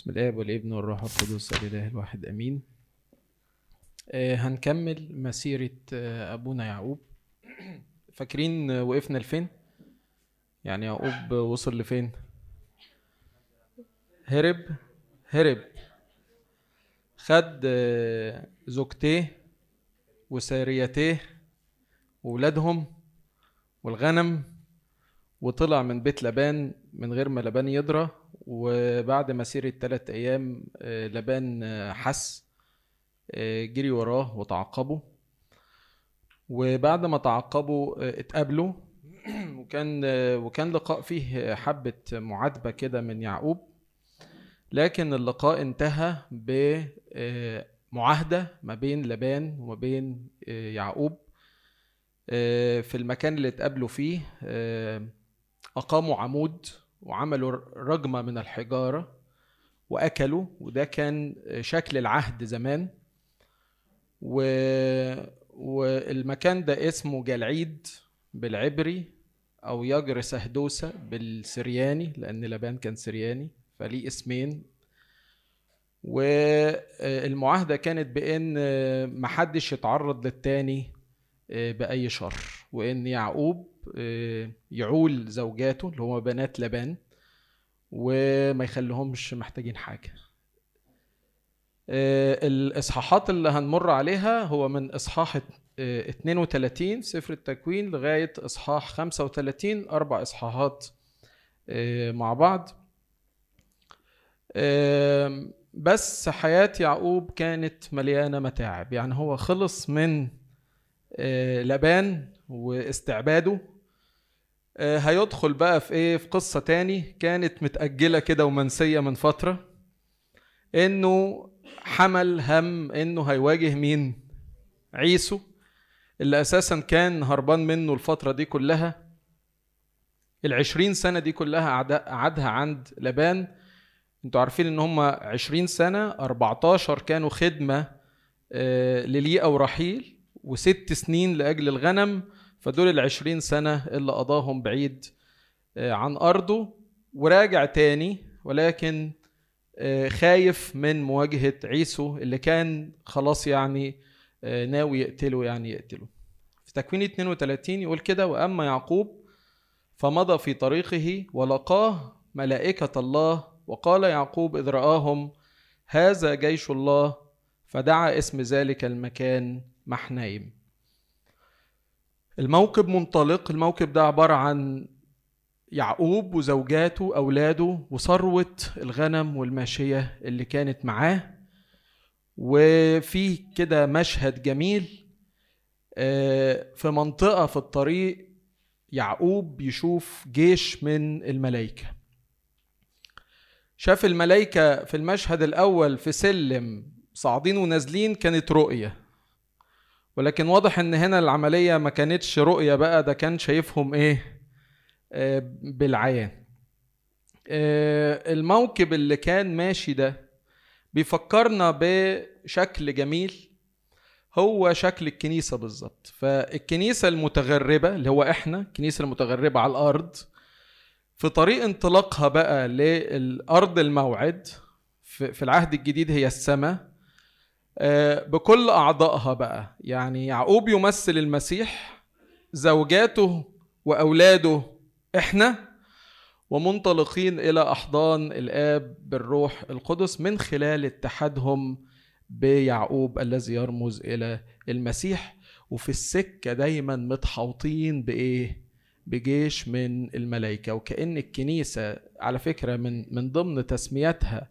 بسم الله والابن والروح القدس الإله الواحد أمين. آه هنكمل مسيرة آه أبونا يعقوب. فاكرين آه، وقفنا لفين؟ يعني يعقوب وصل لفين؟ هرب هرب. خد آه، زوجتيه وساريتيه وولادهم والغنم وطلع من بيت لبان من غير ما لبان يدرى وبعد مسيرة ثلاث أيام آه، لبان آه، حس آه، جري وراه وتعقبه وبعد ما تعقبوا آه، اتقابلوا. وكان وكان لقاء فيه حبة معاتبة كده من يعقوب. لكن اللقاء انتهى بمعاهدة ما بين لبان وما بين يعقوب. في المكان اللي اتقابلوا فيه أقاموا عمود. وعملوا رجمة من الحجارة وأكلوا وده كان شكل العهد زمان. و... والمكان ده اسمه جلعيد بالعبري أو يجر سهدوسة بالسرياني لأن لبان كان سرياني فليه اسمين. والمعاهدة كانت بأن محدش يتعرض للتاني بأي شر وإن يعقوب يعول زوجاته اللي هما بنات لبان وما يخليهمش محتاجين حاجة. الإصحاحات اللي هنمر عليها هو من إصحاح 32 سفر التكوين لغاية إصحاح 35 أربع إصحاحات مع بعض. بس حياة يعقوب كانت مليانة متاعب. يعني هو خلص من لبان واستعباده. هيدخل بقى في إيه؟ في قصة تاني كانت متأجلة كده ومنسية من فترة. إنه حمل هم إنه هيواجه مين؟ عيسو اللي أساسا كان هربان منه الفترة دي كلها. العشرين سنة دي كلها قعدها عند لبان. أنتوا عارفين إن هم عشرين سنة 14 كانوا خدمة لليئة ورحيل وست سنين لأجل الغنم. فدول العشرين سنة اللي قضاهم بعيد عن أرضه. وراجع تاني ولكن خايف من مواجهة عيسو اللي كان خلاص يعني ناوي يقتله يعني يقتله. في تكوين 32 يقول كده وأما يعقوب فمضى في طريقه ولقاه ملائكة الله وقال يعقوب إذ رآهم هذا جيش الله فدعا اسم ذلك المكان محنايم الموكب منطلق الموكب ده عبارة عن يعقوب وزوجاته أولاده وثروة الغنم والماشية اللي كانت معاه. وفي كده مشهد جميل في منطقة في الطريق يعقوب يشوف جيش من الملائكة. شاف الملائكة في المشهد الأول في سلم صاعدين ونازلين كانت رؤية. ولكن واضح إن هنا العملية ما كانتش رؤية بقى ده كان شايفهم إيه؟ آه بالعيان. آه الموكب اللي كان ماشي ده بيفكرنا بشكل جميل هو شكل الكنيسة بالظبط. فالكنيسة المتغربة اللي هو إحنا الكنيسة المتغربة على الأرض في طريق انطلاقها بقى للأرض الموعد في العهد الجديد هي السماء. بكل أعضائها بقى. يعني يعقوب يمثل المسيح زوجاته وأولاده إحنا ومنطلقين إلى أحضان الآب بالروح القدس من خلال اتحادهم بيعقوب الذي يرمز إلى المسيح. وفي السكة دايما متحوطين بإيه؟ بجيش من الملائكة. وكأن الكنيسة على فكرة من من ضمن تسميتها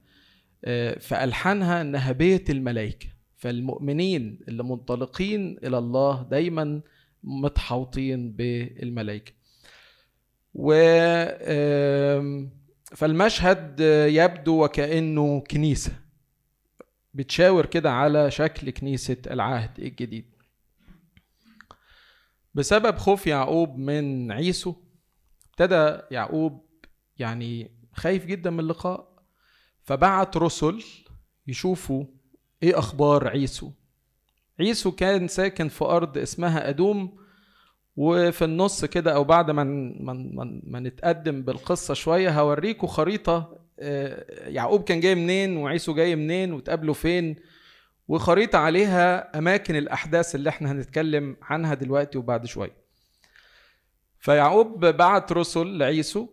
في ألحانها إنها بيت الملائكة. فالمؤمنين اللي منطلقين إلى الله دايما متحوطين بالملائكة. و فالمشهد يبدو وكأنه كنيسة بتشاور كده على شكل كنيسة العهد الجديد. بسبب خوف يعقوب من عيسو ابتدى يعقوب يعني خايف جدا من اللقاء فبعت رسل يشوفوا إيه أخبار عيسو؟ عيسو كان ساكن في أرض اسمها أدوم وفي النص كده أو بعد ما ما نتقدم بالقصة شوية هوريكم خريطة آه، يعقوب كان جاي منين وعيسو جاي منين وتقابلوا فين وخريطة عليها أماكن الأحداث اللي إحنا هنتكلم عنها دلوقتي وبعد شوية. فيعقوب بعت رسل لعيسو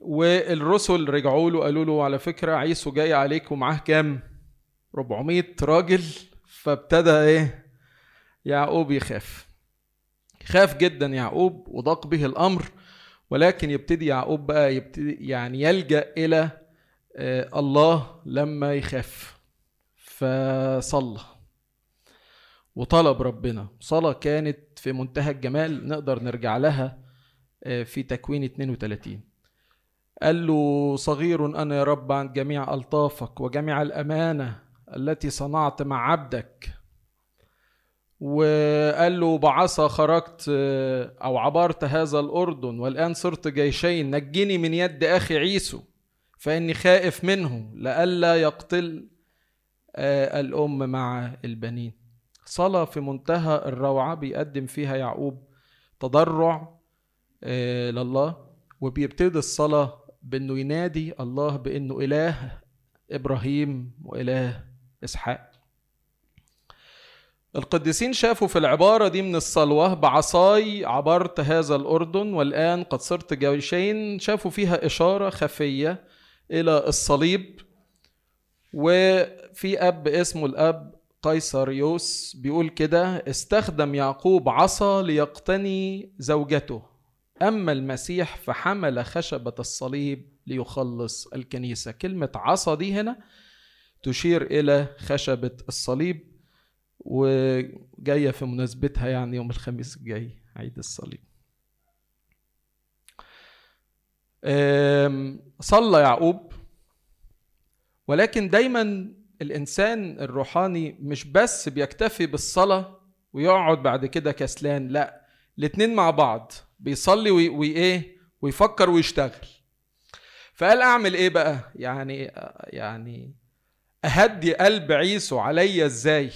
والرسل رجعوا له قالوا له على فكرة عيسو جاي عليك ومعاه كام؟ 400 راجل فابتدى إيه؟ يعقوب يخاف. خاف جدا يعقوب وضاق به الأمر ولكن يبتدي يعقوب بقى يبتدي يعني يلجأ إلى آه، الله لما يخاف. فصلى وطلب ربنا. صلاة كانت في منتهى الجمال نقدر نرجع لها آه، في تكوين 32 قال له صغير أنا يا رب عن جميع ألطافك وجميع الأمانة التي صنعت مع عبدك. وقال له بعصا خرجت آه، أو عبرت هذا الأردن والآن صرت جيشين نجني من يد أخي عيسو فإني خائف منه لئلا يقتل آه، الأم مع البنين. صلاة في منتهى الروعة بيقدم فيها يعقوب تضرع آه، لله وبيبتدي الصلاة بأنه ينادي الله بأنه إله إبراهيم وإله إسحاق. القديسين شافوا في العبارة دي من الصلوة بعصاي عبرت هذا الأردن والآن قد صرت جيشين شافوا فيها إشارة خفية إلى الصليب وفي أب اسمه الأب قيصريوس بيقول كده استخدم يعقوب عصا ليقتني زوجته أما المسيح فحمل خشبة الصليب ليخلص الكنيسة. كلمة عصا دي هنا تشير إلى خشبة الصليب وجاية في مناسبتها يعني يوم الخميس الجاي عيد الصليب. صلى يعقوب ولكن دايما الإنسان الروحاني مش بس بيكتفي بالصلاة ويقعد بعد كده كسلان لا الاتنين مع بعض بيصلي وايه ويفكر ويشتغل. فقال أعمل إيه بقى؟ يعني يعني أهدي قلب عيسو عليا إزاي؟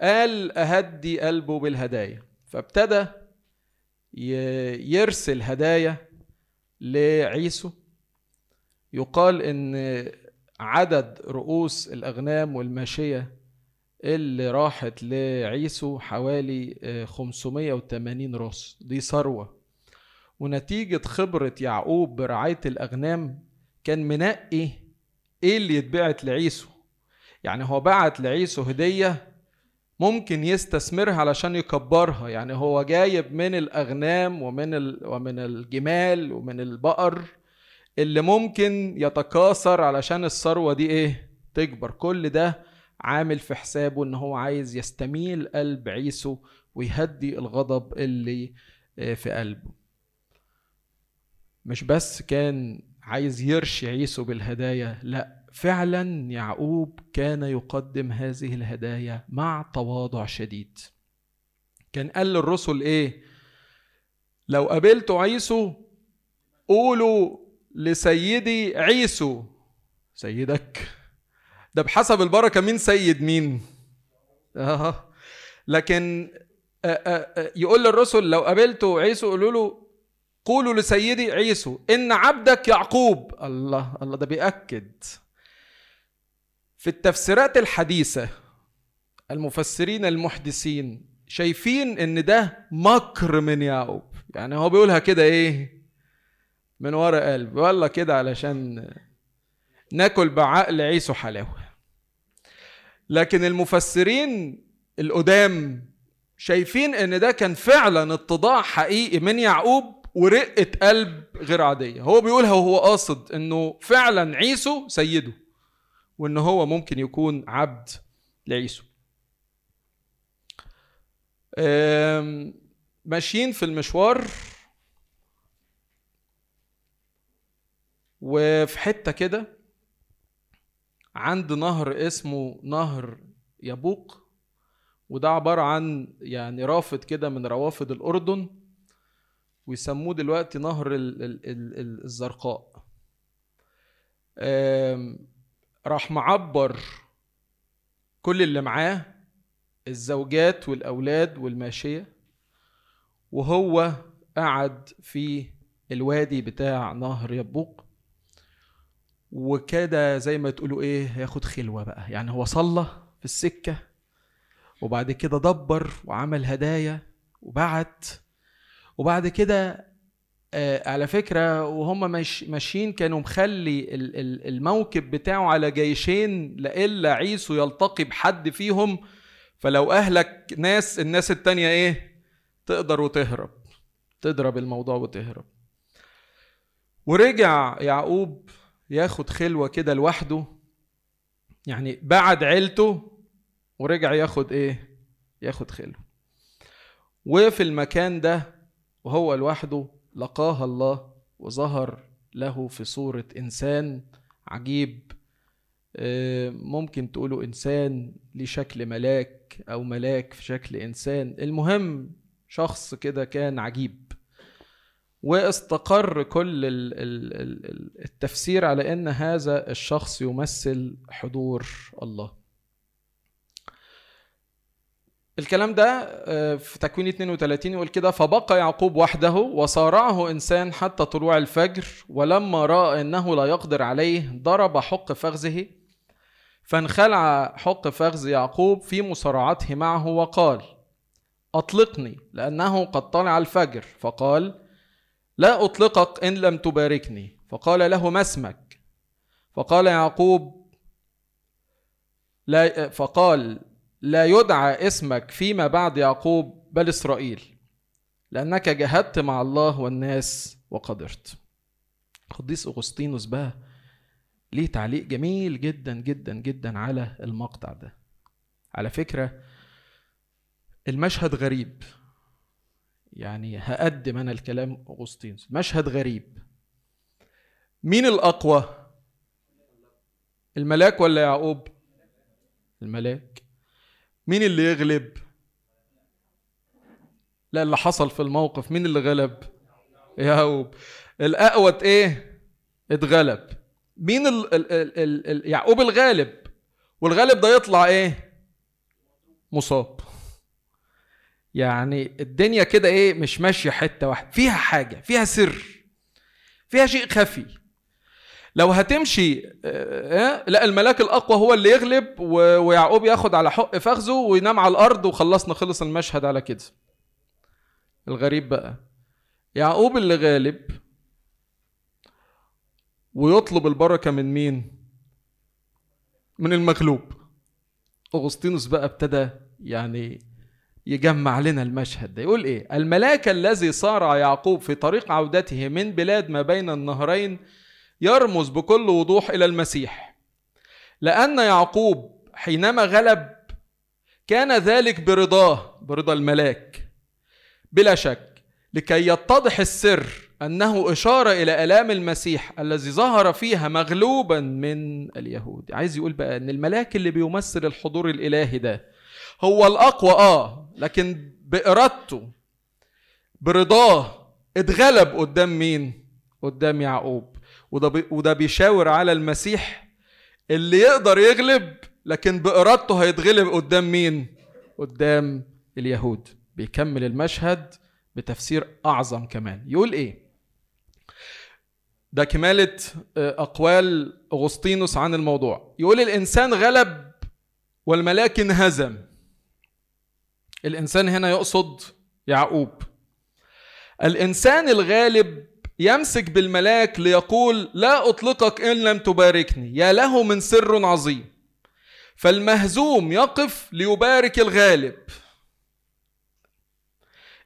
قال أهدي قلبه بالهدايا. فابتدى يرسل هدايا لعيسو. يقال إن عدد رؤوس الأغنام والماشية اللي راحت لعيسو حوالي 580 آه، راس. دي ثروة. ونتيجة خبرة يعقوب برعاية الأغنام كان منقي إيه اللي يتبعت لعيسو؟ يعني هو بعت لعيسو هدية ممكن يستثمرها علشان يكبرها. يعني هو جايب من الأغنام ومن ومن الجمال ومن البقر اللي ممكن يتكاثر علشان الثروة دي إيه؟ تكبر. كل ده عامل في حسابه إن هو عايز يستميل قلب عيسو ويهدي الغضب اللي آه، في قلبه. مش بس كان عايز يرشي عيسو بالهدايا. لا فعلا يعقوب كان يقدم هذه الهدايا مع تواضع شديد. كان قال للرسل إيه؟ لو قابلتوا عيسو قولوا لسيدي عيسو. سيدك. ده بحسب البركة مين سيد مين. لكن آه، آه، يقول للرسل لو قابلتوا عيسو قولوا له قولوا لسيدي عيسو إن عبدك يعقوب. الله الله ده بيأكد. في التفسيرات الحديثة المفسرين المحدثين شايفين إن ده مكر من يعقوب. يعني هو بيقولها كده إيه؟ من ورا قلب والله كده علشان ناكل بعقل عيسو حلاوة. لكن المفسرين القدام شايفين إن ده كان فعلا اتضاع حقيقي من يعقوب. ورقة قلب غير عادية. هو بيقولها وهو قاصد إنه فعلا عيسو سيده وإن هو ممكن يكون عبد لعيسو. ماشيين في المشوار وفي حتة كده عند نهر اسمه نهر يبوق وده عبارة عن يعني رافد كده من روافد الأردن. ويسموه دلوقتي نهر الزرقاء. راح معبر كل اللي معاه الزوجات والأولاد والماشية وهو قعد في الوادي بتاع نهر يبوق وكده زي ما تقولوا إيه هياخد خلوة بقى. يعني هو صلى في السكة وبعد كده دبر وعمل هدايا وبعت وبعد كده آه على فكرة وهم مش ماشيين كانوا مخلي الموكب بتاعه على جيشين لإلا عيسو يلتقي بحد فيهم فلو أهلك ناس الناس التانية إيه؟ تقدر وتهرب تضرب الموضوع وتهرب. ورجع يعقوب ياخد خلوة كده لوحده يعني بعد عيلته ورجع ياخد إيه؟ ياخد خلوة. وفي المكان ده وهو لوحده لقاها الله وظهر له في صورة إنسان عجيب. آه، ممكن تقولوا إنسان ليه شكل ملاك أو ملاك في شكل إنسان. المهم شخص كده كان عجيب. واستقر كل التفسير على أن هذا الشخص يمثل حضور الله. الكلام ده آه، في تكوين 32 يقول كده فبقى يعقوب وحده وصارعه إنسان حتى طلوع الفجر ولما رأى إنه لا يقدر عليه ضرب حق فخذه فانخلع حق فخذ يعقوب في مصارعته معه وقال أطلقني لأنه قد طلع الفجر. فقال لا أطلقك إن لم تباركني. فقال له ما اسمك؟ فقال يعقوب لا فقال لا يدعى اسمك فيما بعد يعقوب بل إسرائيل لأنك جهدت مع الله والناس وقدرت قديس أغسطينوس بقى ليه تعليق جميل جدا جدا جدا على المقطع ده. على فكرة المشهد غريب. يعني هقدم أنا الكلام أغسطينوس. مشهد غريب. مين الأقوى؟ الملاك ولا يعقوب؟ الملاك. مين اللي يغلب؟ لا اللي حصل في الموقف مين اللي غلب؟ يعقوب الاقوى إيه؟ اتغلب. مين ال ال ال ال يعقوب الغالب. والغالب ده يطلع إيه؟ مصاب. يعني الدنيا كده إيه؟ مش ماشية حتة واحدة. فيها حاجة فيها سر فيها شيء خفي. لو هتمشي آه, آه، لا الملاك الأقوى هو اللي يغلب ويعقوب ياخد على حق فخذه وينام على الأرض وخلصنا خلص المشهد على كده. الغريب بقى يعقوب اللي غالب ويطلب البركة من مين؟ من المغلوب. أغسطينوس بقى ابتدى يعني يجمع لنا المشهد ده. يقول إيه؟ الملاك الذي صارع يعقوب في طريق عودته من بلاد ما بين النهرين يرمز بكل وضوح إلى المسيح. لأن يعقوب حينما غلب كان ذلك برضاه برضا الملاك. بلا شك لكي يتضح السر أنه إشارة إلى ألام المسيح الذي ظهر فيها مغلوبا من اليهود. عايز يقول بقى إن الملاك اللي بيمثل الحضور الإلهي ده هو الأقوى آه لكن بإرادته برضاه اتغلب قدام مين؟ قدام يعقوب. وده بي وده بيشاور على المسيح اللي يقدر يغلب لكن بإرادته هيتغلب قدام مين؟ قدام اليهود. بيكمل المشهد بتفسير أعظم كمان. يقول إيه؟ ده كمالة آه، أقوال أغسطينوس عن الموضوع. يقول الإنسان غلب والملاك انهزم الإنسان هنا يقصد يعقوب. الإنسان الغالب يمسك بالملاك ليقول لا أطلقك إن لم تباركني يا له من سر عظيم. فالمهزوم يقف ليبارك الغالب.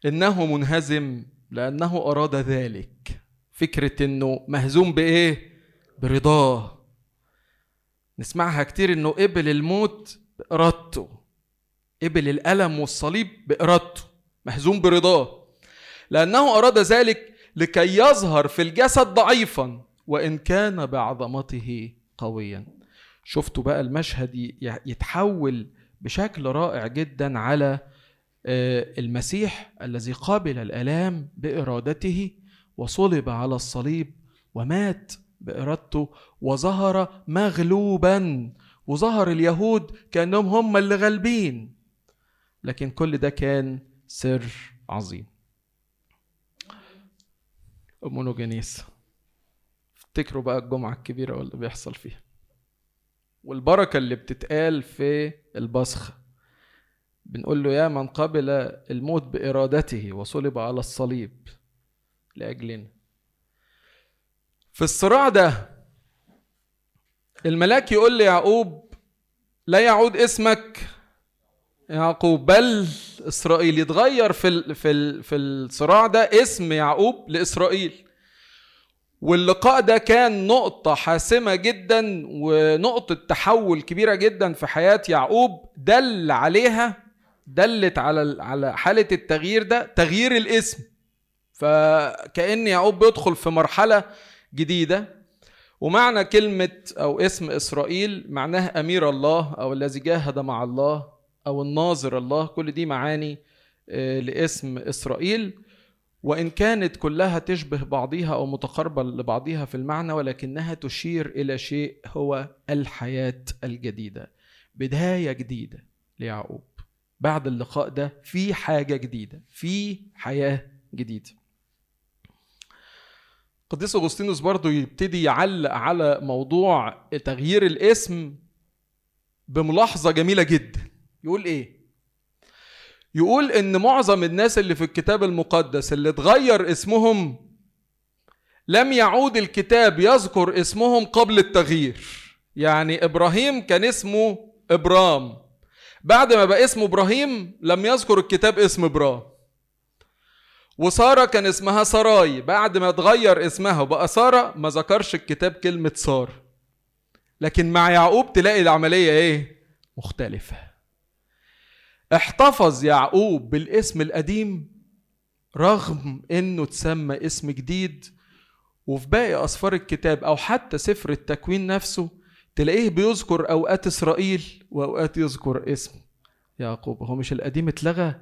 إنه منهزم لأنه أراد ذلك. فكرة إنه مهزوم بإيه؟ برضاه. نسمعها كتير إنه قبل الموت بإرادته قبل الألم والصليب بإرادته. مهزوم برضاه. لأنه أراد ذلك لكي يظهر في الجسد ضعيفا وإن كان بعظمته قويا. شفتوا بقى المشهد يتحول بشكل رائع جدا على آه، المسيح الذي قابل الآلام بإرادته وصلب على الصليب ومات بإرادته وظهر مغلوبا. وظهر اليهود كأنهم هم اللي غالبين. لكن كل ده كان سر عظيم. مونوجينيس افتكروا بقى الجمعة الكبيرة واللي بيحصل فيها. والبركة اللي بتتقال في البصخة بنقول له يا من قبل الموت بإرادته وصلب على الصليب لأجلنا. في الصراع ده الملاك يقول ليعقوب لا يعود اسمك. يعقوب بل إسرائيل يتغير في في في الصراع ده اسم يعقوب لإسرائيل. واللقاء ده كان نقطة حاسمة جدا ونقطة تحول كبيرة جدا في حياة يعقوب. دل عليها دلت على على حالة التغيير ده تغيير الاسم. فكأن يعقوب بيدخل في مرحلة جديدة. ومعنى كلمة أو اسم إسرائيل معناه أمير الله أو الذي جاهد مع الله. أو الناظر الله كل دي معاني آه، لاسم إسرائيل. وإن كانت كلها تشبه بعضها أو متقاربة لبعضها في المعنى ولكنها تشير إلى شيء هو الحياة الجديدة بداية جديدة ليعقوب. بعد اللقاء ده في حاجة جديدة في حياة جديدة. قديس أغسطينوس برضو يبتدي يعلق على موضوع تغيير الاسم بملاحظة جميلة جدا. يقول إيه؟ يقول إن معظم الناس اللي في الكتاب المقدس اللي اتغير اسمهم لم يعود الكتاب يذكر اسمهم قبل التغيير. يعني إبراهيم كان اسمه إبرام. بعد ما بقى اسمه إبراهيم لم يذكر الكتاب اسم إبرام. وسارة كان اسمها سراي. بعد ما اتغير اسمها وبقى سارة ما ذكرش الكتاب كلمة ساره لكن مع يعقوب تلاقي العملية إيه؟ مختلفة. احتفظ يعقوب بالاسم القديم رغم إنه تسمى اسم جديد وفي باقي اسفار الكتاب أو حتى سفر التكوين نفسه تلاقيه بيذكر أوقات إسرائيل وأوقات يذكر اسم يعقوب. هو مش القديم اتلغى؟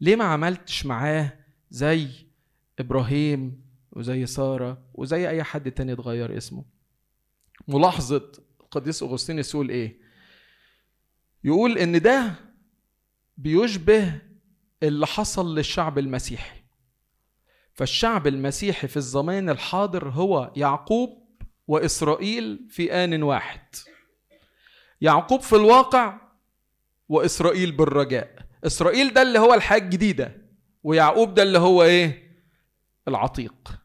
ليه ما عملتش معاه زي إبراهيم وزي سارة وزي أي حد تاني اتغير اسمه؟ ملاحظة القديس اغسطينوس يقول إيه يقول إن ده بيشبه اللي حصل للشعب المسيحي. فالشعب المسيحي في الزمان الحاضر هو يعقوب وإسرائيل في آن واحد. يعقوب في الواقع وإسرائيل بالرجاء. إسرائيل ده اللي هو الحياة الجديدة ويعقوب ده اللي هو إيه؟ العتيق.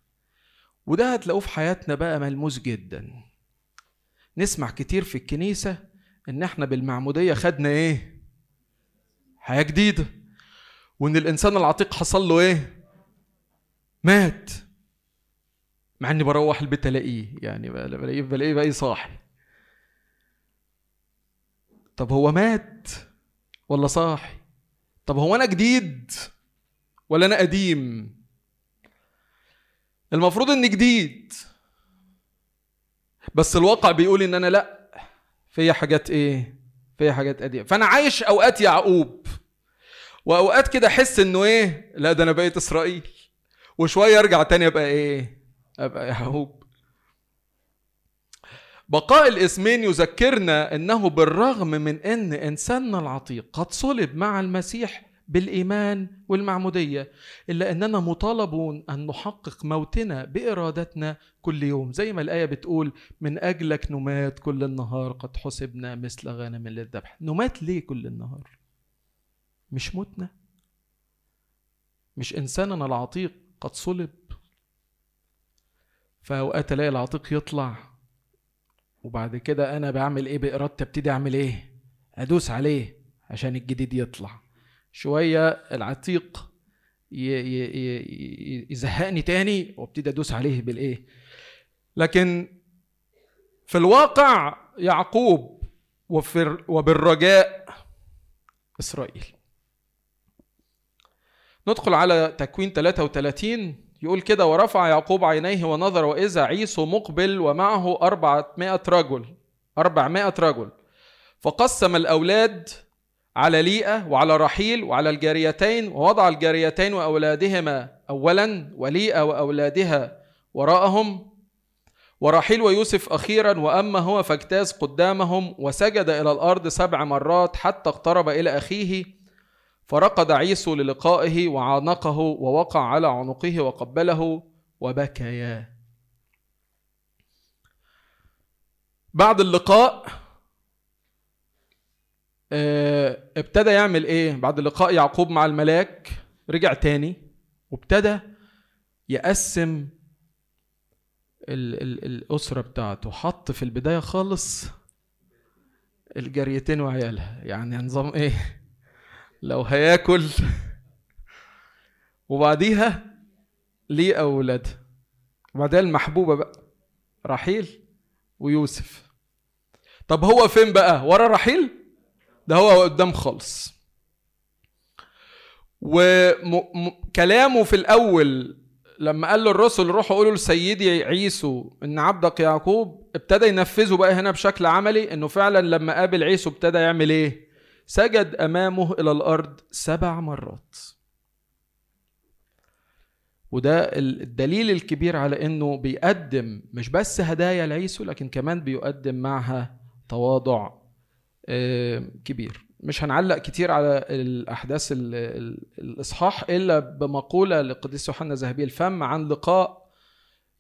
وده هتلاقوه في حياتنا بقى ملموس جدا. نسمع كتير في الكنيسة إن إحنا بالمعمودية خدنا إيه؟ حياة جديدة. وإن الإنسان العتيق حصل له إيه؟ مات. مع إني بروح البيت ألاقيه. يعني بلاقيه بلاقيه بقى صاحي. طب هو مات ولا صاحي؟ طب هو أنا جديد ولا أنا قديم؟ المفروض إني جديد. بس الواقع بيقول إن أنا لأ. في حاجات إيه؟ في حاجات قديمة. فأنا عايش أوقات يعقوب. وأوقات كده أحس إنه إيه لا ده أنا بقيت اسرائيل وشوية أرجع تاني أبقى إيه أبقى يعقوب. بقاء الإسمين يذكرنا إنه بالرغم من إن إنساننا العتيق قد صلب مع المسيح بالإيمان والمعمودية إلا أننا مطالبون أن نحقق موتنا بإرادتنا كل يوم. زي ما الآية بتقول من أجلك نمات كل النهار قد حسبنا مثل غنم للذبح. نمات ليه كل النهار؟ مش متنا مش إنساننا العتيق قد صلب. فاوقات ألاقي العتيق يطلع وبعد كده أنا بعمل إيه؟ بإرادتي أبتدي أعمل إيه؟ أدوس عليه عشان الجديد يطلع. شوية العتيق يزهقني تاني وابتدي أدوس عليه بالإيه. لكن في الواقع يعقوب وبالرجاء إسرائيل. ندخل على تكوين 33 يقول كده ورفع يعقوب عينيه ونظر وإذا عيسو مقبل ومعه أربعمائة رجل أربعمائة رجل فقسم الأولاد على ليئة وعلى رحيل وعلى الجاريتين ووضع الجاريتين وأولادهما أولا وليئة وأولادها وراءهم ورحيل ويوسف أخيرا وأما هو فاجتاز قدامهم وسجد إلى الأرض سبع مرات حتى اقترب إلى أخيه فرقد عيسو للقائه وعانقه ووقع على عنقه وقبله وبكيا. بعد اللقاء ابتدى يعمل إيه؟ بعد لقاء يعقوب مع الملاك رجع تاني وابتدى يقسم ال ال الأسرة بتاعته حط في البداية خالص الجريتين وعيالها. يعني نظام إيه؟ لو هياكل وبعديها ليه أولادها وبعدها المحبوبة بقى رحيل ويوسف. طب هو فين بقى؟ ورا رحيل؟ ده هو قدام خالص. وكلامه في الأول لما قال له الرسل روحوا قولوا لسيدي عيسو إن عبدك يعقوب ابتدى ينفذه بقى هنا بشكل عملي إنه فعلا لما قابل عيسو ابتدى يعمل إيه؟ سجد أمامه إلى الأرض سبع مرات. وده الدليل الكبير على إنه بيقدم مش بس هدايا لعيسو لكن كمان بيقدم معها تواضع. كبير. مش هنعلق كتير على الأحداث الإصحاح إلا بمقولة لقديس يوحنا ذهبي الفم عن لقاء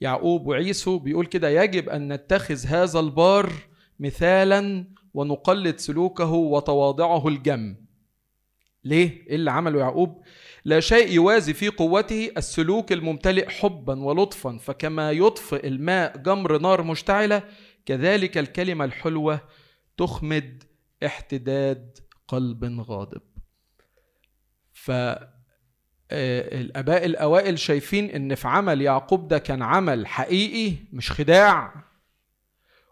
يعقوب وعيسو بيقول كده يجب أن نتخذ هذا البار مثالا ونقلد سلوكه وتواضعه الجم. ليه؟ إيه اللي عمله يعقوب؟ لا شيء يوازي في قوته السلوك الممتلئ حبا ولطفا فكما يطفئ الماء جمر نار مشتعلة كذلك الكلمة الحلوة تخمد احتداد قلب غاضب. ف الآباء الأوائل شايفين إن في عمل يعقوب ده كان عمل حقيقي مش خداع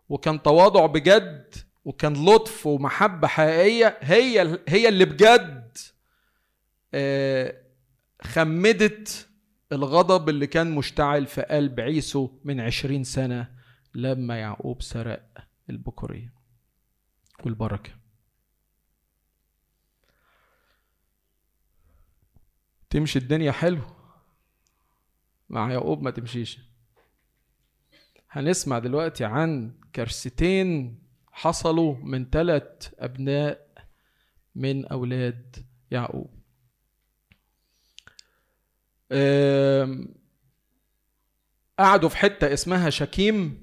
وكان تواضع بجد وكان لطف ومحبة حقيقية هي هي اللي بجد خمدت الغضب اللي كان مشتعل في قلب عيسو من عشرين سنة لما يعقوب سرق البكورية. والبركة. تمشي الدنيا حلو. مع يعقوب ما تمشيش. هنسمع دلوقتي عن كارثتين حصلوا من ثلاث أبناء من أولاد يعقوب. قعدوا في حتة اسمها شكيم.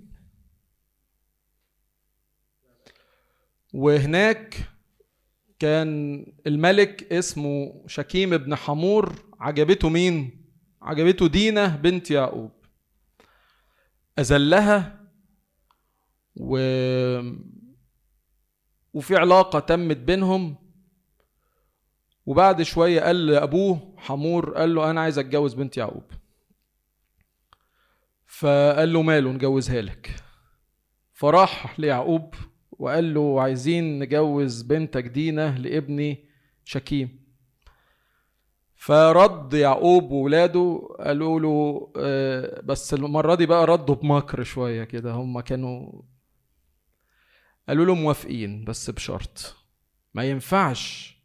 وهناك كان الملك اسمه شكيم ابن حمور عجبته مين؟ عجبته دينا بنت يعقوب. أذلها و وفي علاقة تمت بينهم. وبعد شوية قال لأبوه حمور قال له أنا عايز أتجوز بنت يعقوب. فقال له ماله نجوزها لك. فراح ليعقوب وقال له عايزين نجوز بنتك دينا لابني شكيم. فرد يعقوب وولاده قالوا له بس المرة دي بقى ردوا بمكر شوية كده هم كانوا قالوا له موافقين بس بشرط ما ينفعش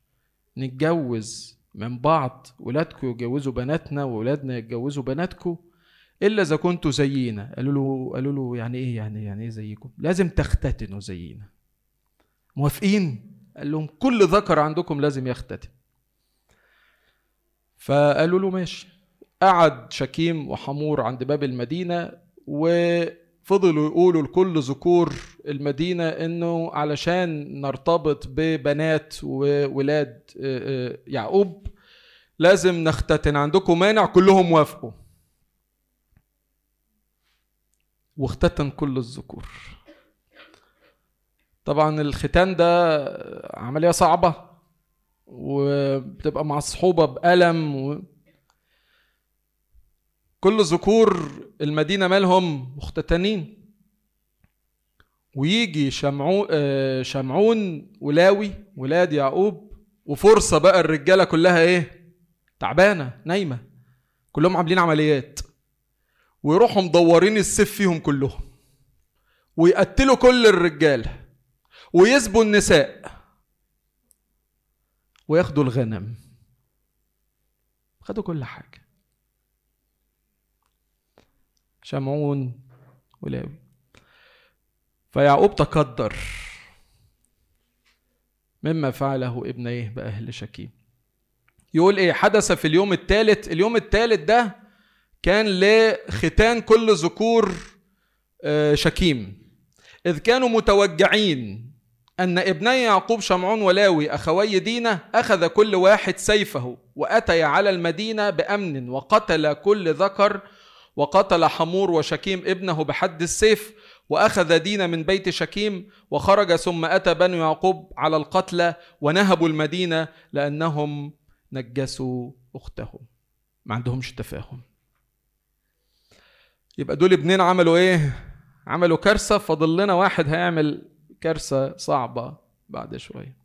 نتجوز من بعض ولادكم يتجوزوا بناتنا وولادنا يتجوزوا بناتكم إلا إذا كنتوا زينا. قالوا له قالوا له يعني إيه؟ يعني يعني إيه زيكم؟ لازم تختتنوا زينا. موافقين؟ قال لهم كل ذكر عندكم لازم يختتن. فقالوا له ماشي. قعد شكيم وحمور عند باب المدينة وفضلوا يقولوا لكل ذكور المدينة إنه علشان نرتبط ببنات وولاد يعقوب لازم نختتن. عندكم مانع؟ كلهم وافقوا. واختتن كل الذكور. طبعا الختان ده عملية صعبة وبتبقى مصحوبة بألم و... كل ذكور المدينة مالهم مختتنين. ويجي شمعون شمعون ولاوي ولاد يعقوب وفرصة بقى الرجالة كلها إيه؟ تعبانة نايمة. كلهم عاملين عمليات. ويروحوا مدورين السيف فيهم كلهم ويقتلوا كل الرجاله ويسبوا النساء وياخدوا الغنم. خدوا كل حاجة. شمعون ولاوي فيعقوب تقدر. مما فعله ابنيه بأهل شكيم. يقول إيه؟ حدث في اليوم الثالث اليوم الثالث ده كان لختان كل ذكور شكيم. إذ كانوا متوجعين أن ابني يعقوب شمعون ولاوي أخوي دينا أخذ كل واحد سيفه وأتي على المدينة بأمن وقتل كل ذكر وقتل حمور وشكيم ابنه بحد السيف وأخذ دين من بيت شكيم وخرج ثم أتى بنو يعقوب على القتلى ونهبوا المدينة لأنهم نجسوا أختهم ما عندهمش تفاهم. يبقى دول ابنين عملوا إيه؟ عملوا كارثة فاضل لنا واحد هيعمل كارثة صعبة بعد شوية.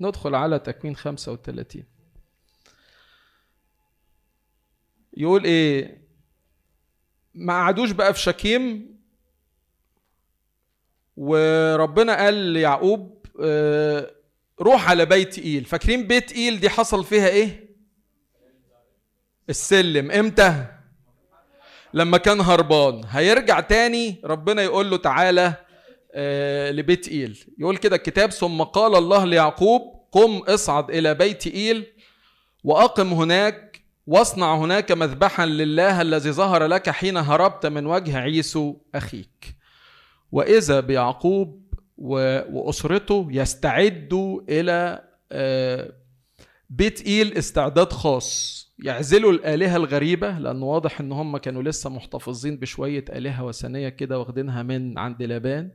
ندخل على تكوين 35 يقول إيه؟ ما قعدوش بقى في شكيم وربنا قال ليعقوب آه روح على بيت إيل. فاكرين بيت إيل دي حصل فيها إيه؟ السلم. إمتى؟ لما كان هربان. هيرجع تاني ربنا يقول له تعالى آه لبيت إيل. يقول كده الكتاب ثم قال الله ليعقوب قم اصعد إلى بيت إيل وأقم هناك واصنع هناك مذبحا لله الذي ظهر لك حين هربت من وجه عيسو أخيك. وإذا بيعقوب وأسرته يستعدوا إلى آه بيت إيل استعداد خاص. يعزلوا الآلهة الغريبة لأنه واضح إن هم كانوا لسه محتفظين بشوية آلهة وثنية كده واخدينها من عند لابان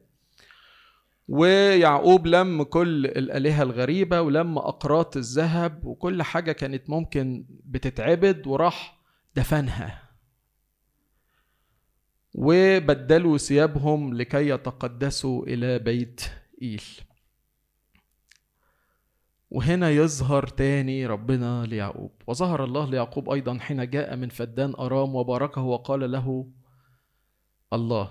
ويعقوب لم كل الآلهة الغريبة ولم أقراط الذهب وكل حاجة كانت ممكن بتتعبد وراح دفنها. وبدلوا ثيابهم لكي يتقدسوا إلى بيت إيل. وهنا يظهر تاني ربنا ليعقوب. وظهر الله ليعقوب أيضا حين جاء من فدان أرام وباركه وقال له الله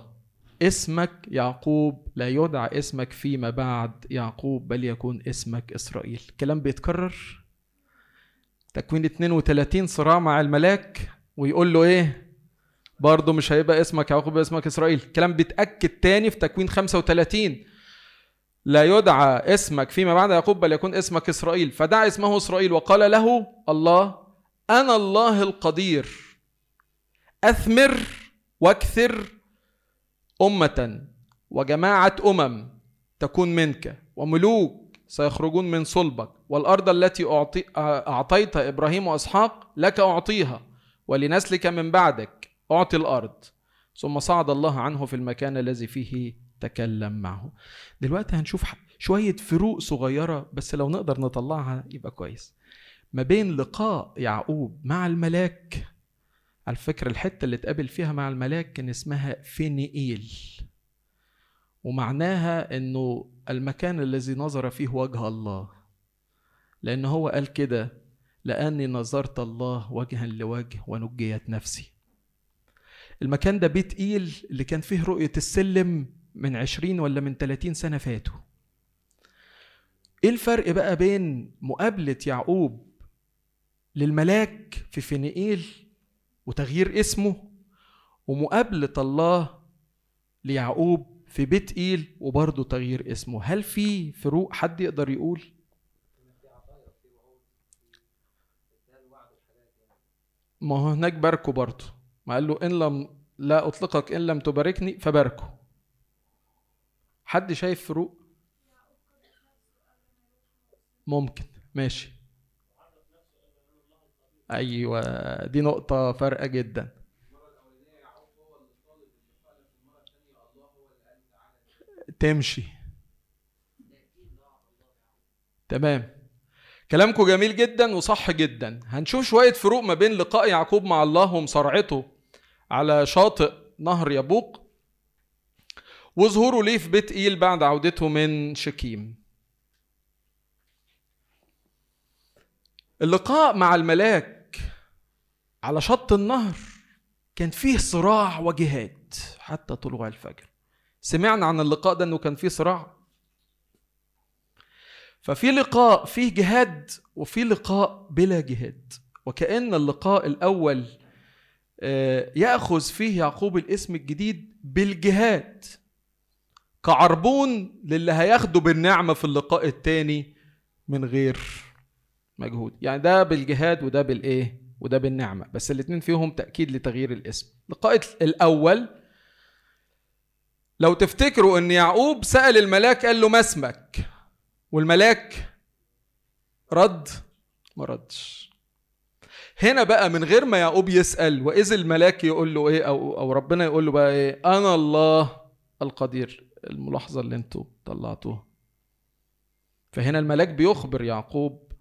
اسمك يعقوب لا يدعى اسمك فيما بعد يعقوب بل يكون اسمك إسرائيل. كلام بيتكرر؟ تكوين 32 صراع مع الملاك ويقول له إيه؟ برضه مش هيبقى اسمك يعقوب اسمك إسرائيل. كلام بيتأكد تاني في تكوين 35 لا يدعى اسمك فيما بعد يعقوب بل يكون اسمك إسرائيل. فدعا اسمه إسرائيل وقال له الله أنا الله القدير. أثمر وأكثر أمة وجماعة أمم تكون منك وملوك سيخرجون من صلبك والأرض التي أعطي أعطيت إبراهيم وإسحاق لك أعطيها ولنسلك من بعدك. أعطي الأرض. ثم صعد الله عنه في المكان الذي فيه تكلم معه. دلوقتي هنشوف شوية فروق صغيرة بس لو نقدر نطلعها يبقى كويس. ما بين لقاء يعقوب مع الملاك على فكرة الحتة اللي اتقابل فيها مع الملاك كان اسمها فينيئيل. ومعناها إنه المكان الذي نظر فيه وجه الله. لأن هو قال كده لأني نظرت الله وجها لوجه ونجيت نفسي. المكان ده بيت إيل اللي كان فيه رؤية السلم. من عشرين ولا من تلاتين سنة فاتوا. إيه الفرق بقى بين مقابلة يعقوب للملاك في فينيئيل وتغيير اسمه ومقابلة الله ليعقوب في بيت إيل وبرضه تغيير اسمه؟ هل في فروق حد يقدر يقول؟ ما هو هناك باركوا برضه. ما قال له إن لم لا أطلقك إن لم تباركني فباركوا. حد شايف فروق؟ ممكن. ماشي. أيوه دي نقطة فارقة جدا. تمشي. تمام. كلامكم جميل جدا وصح جدا. هنشوف شوية فروق ما بين لقاء يعقوب مع الله ومصارعته على شاطئ نهر يبوق. وظهوره ليه في بيت إيل بعد عودته من شكيم. اللقاء مع الملاك على شط النهر كان فيه صراع وجهاد حتى طلوع الفجر. سمعنا عن اللقاء ده إنه كان فيه صراع. ففي لقاء فيه جهاد وفي لقاء بلا جهاد. وكأن اللقاء الأول يأخذ فيه يعقوب الاسم الجديد بالجهاد. كعربون للي هياخده بالنعمة في اللقاء التاني من غير مجهود. يعني ده بالجهاد وده بالإيه؟ وده بالنعمة. بس الاتنين فيهم تأكيد لتغيير الاسم. لقاء الأول لو تفتكروا إن يعقوب سأل الملاك قال له ما اسمك؟ والملاك رد ما ردش. هنا بقى من غير ما يعقوب يسأل وإذ الملاك يقول له إيه؟ أو, أو ربنا يقول له بقى إيه؟ أنا الله القدير. الملاحظة اللي أنتوا طلعتوها. فهنا الملاك بيخبر يعقوب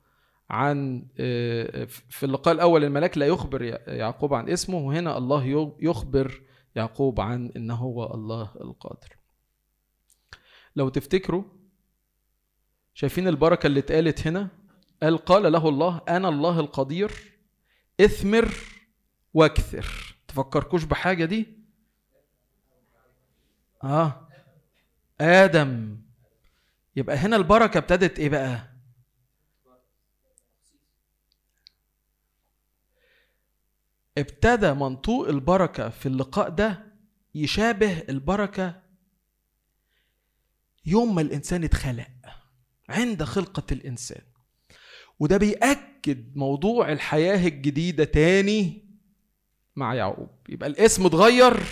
عن آه، في اللقاء الأول الملاك لا يخبر يعقوب عن اسمه وهنا الله يخبر يعقوب عن إن هو الله القادر. لو تفتكروا شايفين البركة اللي اتقالت هنا؟ قال قال له الله أنا الله القدير اثمر وأكثر. تفكركوش بحاجة دي؟ آه. آدم. يبقى هنا البركة ابتدت إيه بقى؟ ابتدى منطوق البركة في اللقاء ده يشابه البركة يوم ما الإنسان اتخلق عند خلقة الإنسان. وده بيأكد موضوع الحياة الجديدة تاني مع يعقوب. يبقى الاسم اتغير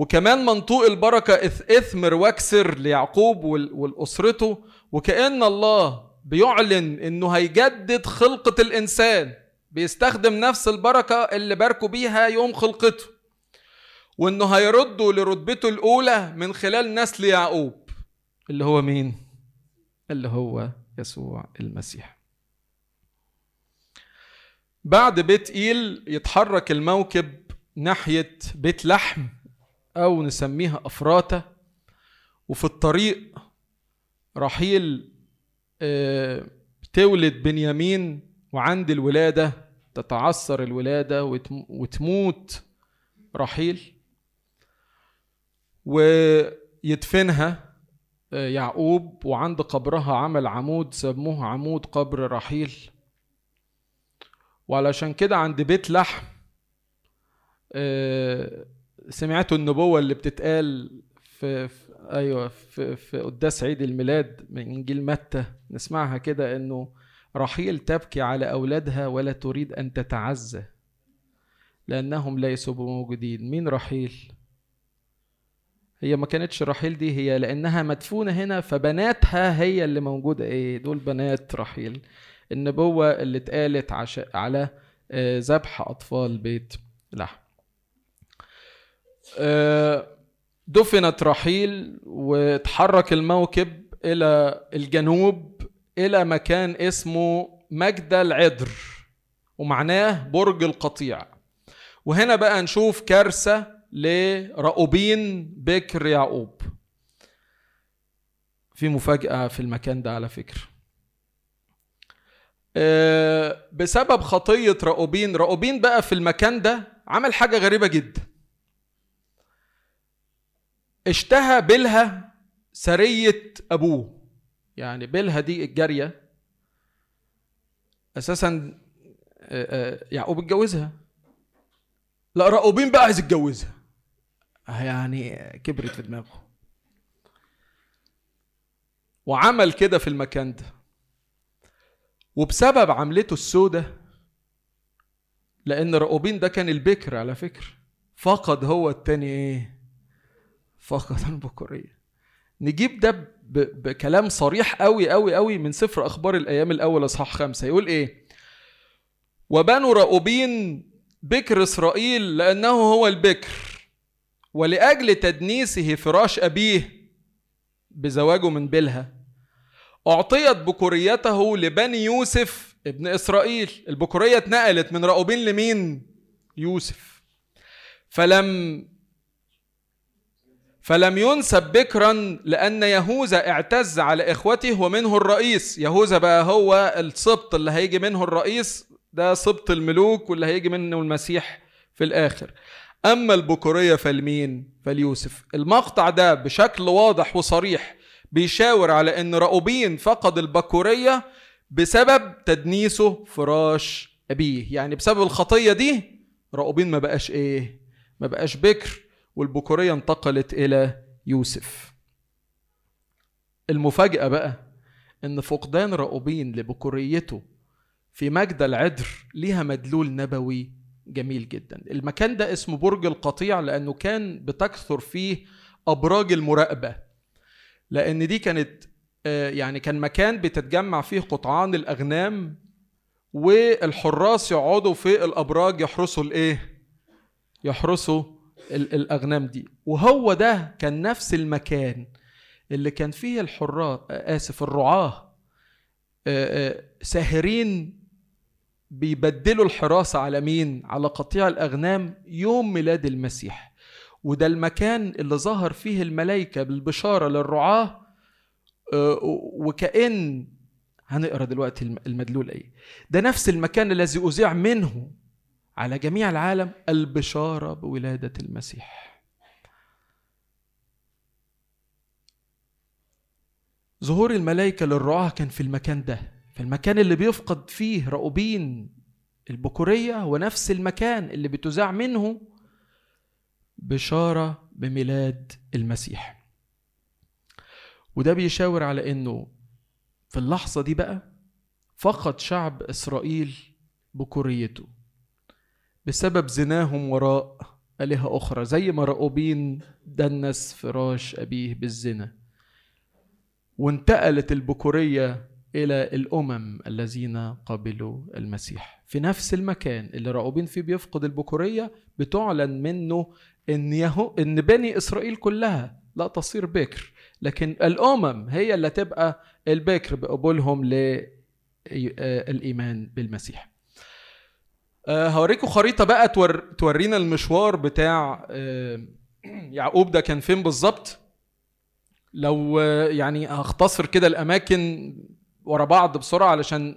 وكمان منطوق البركة إثمر واكسر ليعقوب والأسرته وكأن الله بيعلن إنه هيجدد خلقة الإنسان بيستخدم نفس البركة اللي باركوا بيها يوم خلقته وإنه هيردوا لرتبته الأولى من خلال نسل يعقوب اللي هو مين؟ اللي هو يسوع المسيح بعد بيت إيل يتحرك الموكب ناحية بيت لحم أو نسميها أفراتة وفي الطريق رحيل آه، تولد بنيامين وعند الولادة تتعثر الولادة وتموت رحيل. ويدفنها آه، يعقوب وعند قبرها عمل عمود سموه عمود قبر رحيل. وعلشان كده عند بيت لحم آه، سمعتوا النبوة اللي بتتقال في, في أيوه في, في قداس عيد الميلاد من إنجيل متى؟ نسمعها كده إنه رحيل تبكي على أولادها ولا تريد أن تتعزى لأنهم ليسوا بموجودين مين رحيل؟ هي ما كانتش رحيل دي هي لأنها مدفونة هنا فبناتها هي اللي موجودة. إيه دول بنات رحيل. النبوة اللي اتقالت. على آه، ذبح أطفال بيت لحم. دفنت رحيل وتحرك الموكب إلى الجنوب إلى مكان اسمه مجدى العذر ومعناه برج القطيع. وهنا بقى نشوف كارثة لرأوبين بكر يعقوب. في مفاجأة في المكان ده على فكرة. آه، بسبب خطية رأوبين رأوبين بقى في المكان ده عمل حاجة غريبة جدا. اشتهى بلها سرية أبوه. يعني بلها دي الجارية أساسا آه، آه، يعقوب اتجوزها. لا رأوبين بقى عايز يتجوزها. يعني كبرت في دماغه. وعمل كده في المكان ده. وبسبب عملته السودة لأن رأوبين ده كان البكر على فكرة فقد هو التاني إيه؟ فقد البكورية نجيب ده بكلام صريح قوي قوي قوي من سفر أخبار الأيام الأول أصحاح خمسة يقول إيه؟ وبنو رأوبين بكر إسرائيل لأنه هو البكر ولأجل تدنيسه فراش أبيه بزواجه من بلها أعطيت بكوريته لبني يوسف ابن إسرائيل البكورية اتنقلت من رأوبين لمين؟ يوسف فلم فلم ينسب بكرا لأن يهوذا اعتز على إخوته ومنه الرئيس. يهوذا بقى هو السبط اللي هيجي منه الرئيس. ده سبط الملوك واللي هيجي منه المسيح في الآخر. أما البكورية فالمين فاليوسف. المقطع ده بشكل واضح وصريح بيشاور على أن رأوبين فقد البكورية بسبب تدنيسه فراش أبيه. يعني بسبب الخطية دي رأوبين ما بقاش إيه ما بقاش بكر. والبكورية انتقلت إلى يوسف. المفاجأة بقى إن فقدان رأوبين لبكوريته في مجد العدر ليها مدلول نبوي جميل جدا. المكان ده اسمه برج القطيع لأنه كان بتكثر فيه أبراج المراقبة. لأن دي كانت آه، يعني كان مكان بتتجمع فيه قطعان الأغنام والحراس يقعدوا في الأبراج يحرسوا الإيه؟ يحرسوا الأغنام دي. وهو ده كان نفس المكان اللي كان فيه الحراس آسف الرعاة ساهرين بيبدلوا الحراسة على مين؟ على قطيع الأغنام يوم ميلاد المسيح. وده المكان اللي ظهر فيه الملائكة بالبشارة للرعاة وكأن هنقرأ دلوقتي المدلول إيه. ده نفس المكان الذي أذيع منه على جميع العالم البشارة بولادة المسيح. ظهور الملائكة للرعاة كان في المكان ده في المكان اللي بيفقد فيه رؤوبين البكورية هو نفس المكان اللي بتذاع منه بشارة بميلاد المسيح. وده بيشاور على إنه في اللحظة دي بقى فقد شعب إسرائيل بكوريته. بسبب زناهم وراء آلهة أخرى زي ما رأوبين دنس فراش أبيه بالزنا. وانتقلت البكورية إلى الأمم الذين قبلوا المسيح. في نفس المكان اللي راؤوبين فيه بيفقد البكورية بتعلن منه إن, يهو إن بني إسرائيل كلها لا تصير بكر. لكن الأمم هي اللي تبقى البكر بقبولهم للإيمان بالمسيح. هوريكم خريطة بقى تورينا المشوار بتاع آه، يعقوب ده كان فين بالظبط. لو يعني هختصر كده الأماكن ورا بعض بسرعة علشان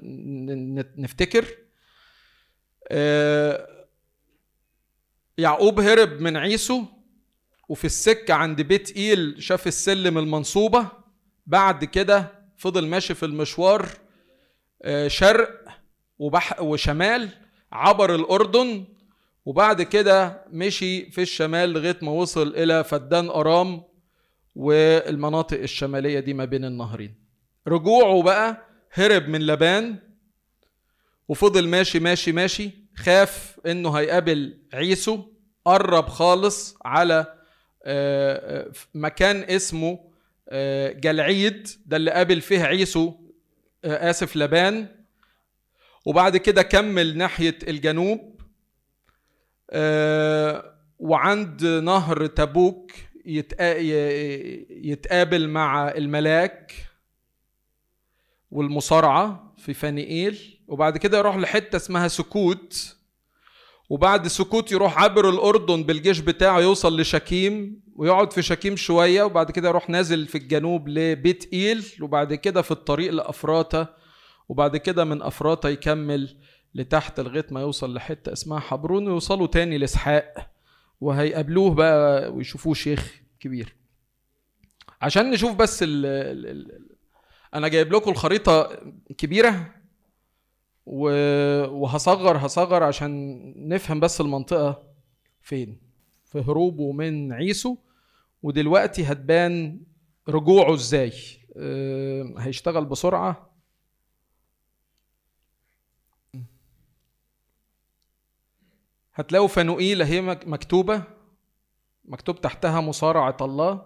نفتكر. آه، يعقوب هرب من عيسو وفي السكة عند بيت إيل شاف السلم المنصوبة. بعد كده فضل ماشي في المشوار آه، شرق وبح وشمال. عبر الأردن وبعد كده مشي في الشمال لغاية ما وصل إلى فدان أرام والمناطق الشمالية دي ما بين النهرين. رجوعه بقى هرب من لبان وفضل ماشي ماشي ماشي خاف إنه هيقابل عيسو قرب خالص على آه، آه، مكان اسمه آه، جلعيد. ده اللي قابل فيه عيسو آسف لبان. وبعد كده كمل ناحية الجنوب وعند نهر تبوك يتقابل مع الملاك والمصارعة في فانيئيل وبعد كده يروح لحتة اسمها سكوت وبعد سكوت يروح عبر الأردن بالجيش بتاعه يوصل لشكيم ويقعد في شكيم شوية وبعد كده يروح نازل في الجنوب لبيت إيل وبعد كده في الطريق لأفراتا وبعد كده من أفراتا يكمل لتحت لغاية ما يوصل لحتة اسمها حبرون ويوصلوا تاني لإسحاق وهيقابلوه بقى ويشوفوه شيخ كبير. عشان نشوف بس ال ال أنا جايب لكم الخريطة كبيرة وهصغر هصغر عشان نفهم بس المنطقة فين. في هروبه من عيسو ودلوقتي هتبان رجوعه إزاي. أه هيشتغل بسرعة. هتلاقوا فانوئيل اهي مكتوبة مكتوب تحتها مصارعة الله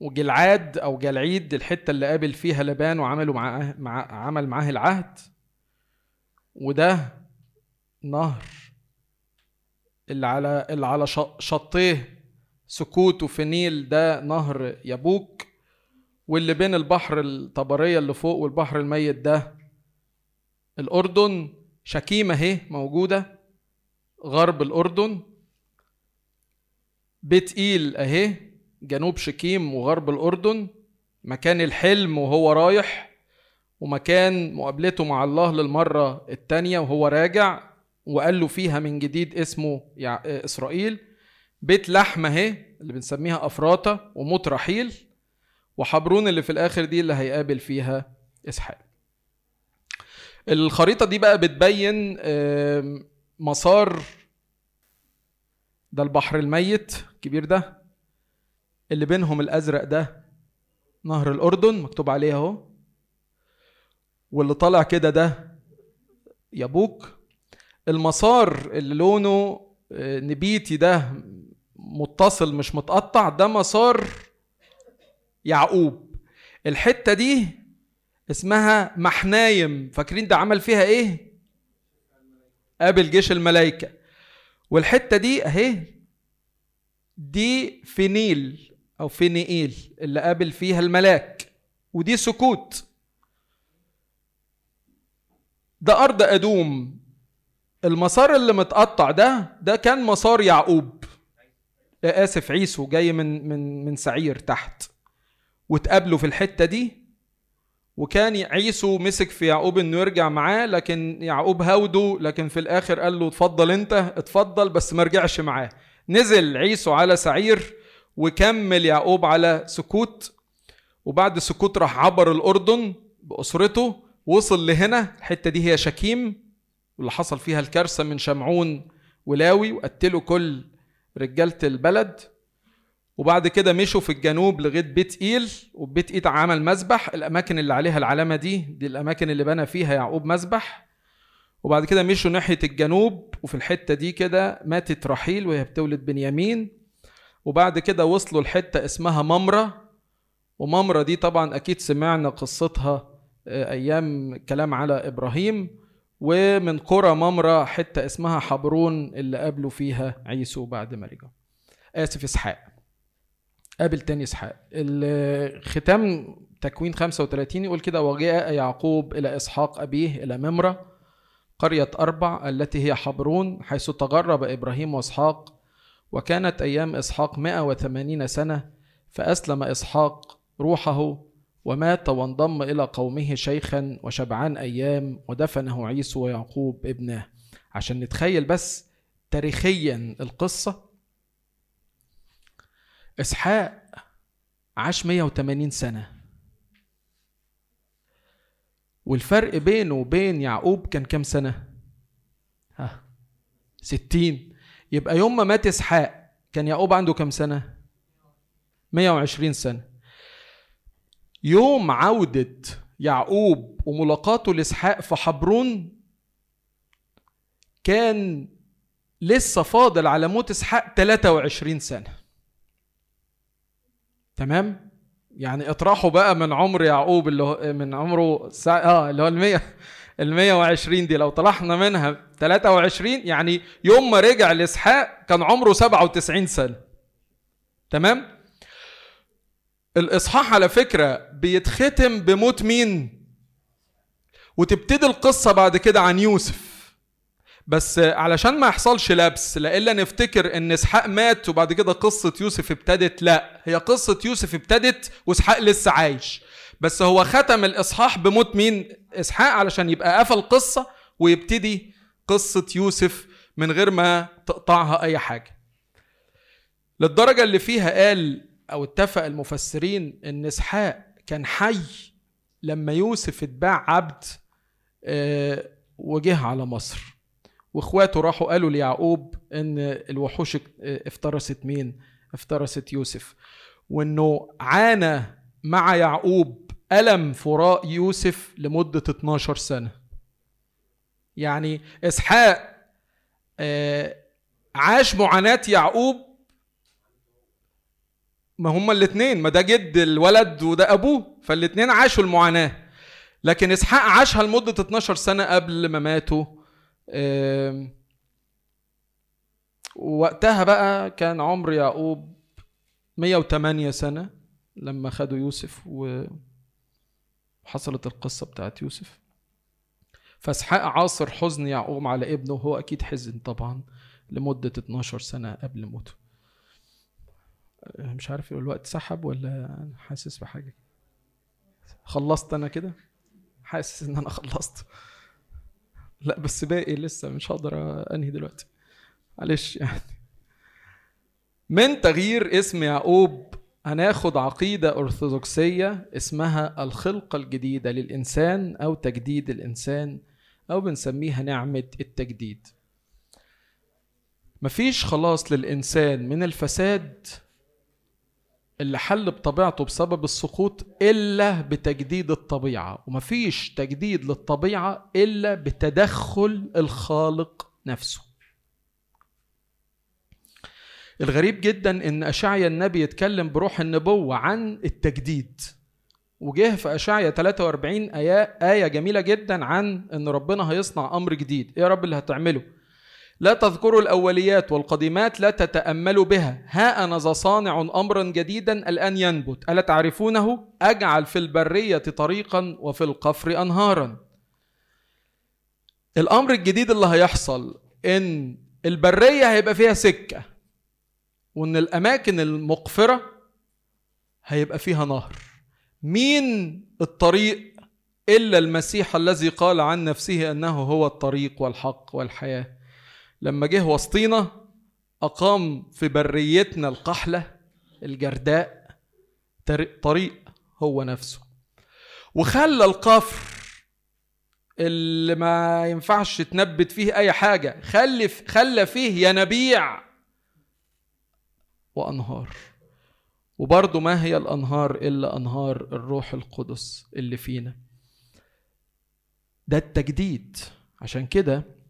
وجلعاد أو جلعيد الحتة اللي قابل فيها لبان وعملوا معاه مع عمل معاه العهد. وده نهر اللي على اللي على شطيه سكوت وفنيل ده نهر يبوك. واللي بين البحر الطبرية اللي فوق والبحر الميت ده الأردن. شكيمة اهي موجودة. غرب الأردن. بيت ايل أهي جنوب شكيم وغرب الأردن. مكان الحلم وهو رايح ومكان مقابلته مع الله للمرة التانية وهو راجع وقال له فيها من جديد اسمه إسرائيل. بيت لحمة أهي اللي بنسميها أفراطة وموت رحيل. وحبرون اللي في الآخر دي اللي هيقابل فيها إسحاق. الخريطة دي بقى بتبين مسار ده البحر الميت الكبير ده اللي بينهم الأزرق ده نهر الأردن مكتوب عليه أهو واللي طالع كده ده يبوك المسار اللي لونه آه، نبيتي ده متصل مش متقطع ده مسار يعقوب. الحتة دي اسمها محنايم. فاكرين ده عمل فيها إيه؟ قابل جيش الملائكة. والحتة دي أهي دي فينيل أو فينيئيل اللي قابل فيها الملاك ودي سكوت. ده أرض أدوم. المسار اللي متقطع ده ده كان مسار يعقوب. آسف عيسو جاي من من من سعير تحت. وتقابلوا في الحتة دي وكان عيسو مسك في يعقوب انه يرجع معاه لكن يعقوب هاوده لكن في الآخر قال له اتفضل انت اتفضل بس ما رجعش معاه. نزل عيسو على سعير وكمل يعقوب على سكوت وبعد سكوت راح عبر الأردن بأسرته وصل لهنا. الحتة دي هي شكيم واللي حصل فيها الكارثة من شمعون ولاوي وقتلوا كل رجالة البلد. وبعد كده مشوا في الجنوب لغاية بيت إيل وبيت ايل عمل مذبح الأماكن اللي عليها العلامة دي دي الأماكن اللي بنى فيها يعقوب مذبح وبعد كده مشوا ناحية الجنوب وفي الحتة دي كده ماتت رحيل وهي بتولد بنيامين. وبعد كده وصلوا لحتة اسمها ممرة. وممرة دي طبعا أكيد سمعنا قصتها آه، أيام كلام على إبراهيم. ومن قرى ممرة حتة اسمها حبرون اللي قابلوا فيها عيسو بعد ما رجعوا. آسف إسحاق. قابل تاني إسحاق. الختام تكوين 35 يقول كده وجاء يعقوب إلى إسحاق أبيه إلى ممرة قرية أربع التي هي حبرون حيث تغرب إبراهيم وإسحاق وكانت أيام إسحاق 180 سنة فأسلم إسحاق روحه ومات وانضم إلى قومه شيخا وشبعان أيام ودفنه عيسو ويعقوب ابنه عشان نتخيل بس تاريخيا القصة إسحاق عاش 180 سنة والفرق بينه وبين يعقوب كان كام سنة؟ ها 60 يبقى يوم ما مات إسحاق كان يعقوب عنده كام سنة؟ 120 سنة يوم عودة يعقوب وملاقاته لإسحاق في حبرون كان لسه فاضل على موت إسحاق 23 سنة تمام؟ يعني اطرحوا بقى من عمر يعقوب اللي هو من عمره سا... آه اللي هو ال 100 ال 120 دي. لو طلعنا منها 23 يعني يوم ما رجع لإسحاق كان عمره 97 سنة. تمام؟ الإصحاح على فكرة بيتختم بموت مين؟ وتبتدي القصة بعد كده عن يوسف. بس علشان ما يحصلش لبس لا نفتكر إن إسحاق مات وبعد كده قصة يوسف ابتدت لا هي قصة يوسف ابتدت وإسحاق لسه عايش. بس هو ختم الإصحاح بموت مين؟ إسحاق علشان يبقى قفل قصة ويبتدي قصة يوسف من غير ما تقطعها أي حاجة. للدرجة اللي فيها قال أو اتفق المفسرين إن إسحاق كان حي لما يوسف اتباع عبد آه، وجه على مصر. واخواته راحوا قالوا ليعقوب إن الوحوش افترست مين؟ افترست يوسف. وإنه عانى مع يعقوب ألم فراق يوسف لمدة 12 سنة. يعني إسحاق آه، عاش معاناة يعقوب ما هما الاثنين ما ده جد الولد وده أبوه فالاثنين عاشوا المعاناة. لكن إسحاق عاشها لمدة 12 سنة قبل ما ماتوا. وقتها بقى كان عمر يعقوب 108 سنة لما خدوا يوسف وحصلت القصة بتاعت يوسف. فاسحاق عاصر حزن يعقوب على ابنه وهو أكيد حزن طبعا لمدة 12 سنة قبل موته. مش عارف الوقت سحب ولا حاسس بحاجة. خلصت أنا كده؟ حاسس إن أنا خلصت. لا بس باقي لسه مش هقدر أنهي دلوقتي. معلش يعني. من تغيير اسم يعقوب هناخد عقيدة أرثوذكسية اسمها الخلقة الجديدة للإنسان أو تجديد الإنسان أو بنسميها نعمة التجديد. مفيش خلاص للإنسان من الفساد اللي حل بطبيعته بسبب السقوط إلا بتجديد الطبيعة ومفيش تجديد للطبيعة إلا بتدخل الخالق نفسه. الغريب جدا إن أشعيا النبي يتكلم بروح النبوة عن التجديد وجه في أشعيا 43 آية آية جميلة جدا عن إن ربنا هيصنع أمر جديد. إيه يا رب اللي هتعمله؟ لا تذكروا الأوليات والقديمات لا تتأملوا بها. ها أنا صانع أمرا جديدا الآن ينبت. ألا تعرفونه؟ أجعل في البرية طريقا وفي القفر أنهارا. الأمر الجديد اللي هيحصل إن البرية هيبقى فيها سكة وإن الأماكن المقفرة هيبقى فيها نهر. مين الطريق إلا المسيح الذي قال عن نفسه أنه هو الطريق والحق والحياة؟ لما جه وسطينا أقام في بريتنا القحلة الجرداء طريق هو نفسه. وخلى القفر اللي ما ينفعش تنبت فيه أي حاجة خلي خلى فيه ينابيع وأنهار. وبرضه ما هي الأنهار إلا أنهار الروح القدس اللي فينا. ده التجديد. عشان كده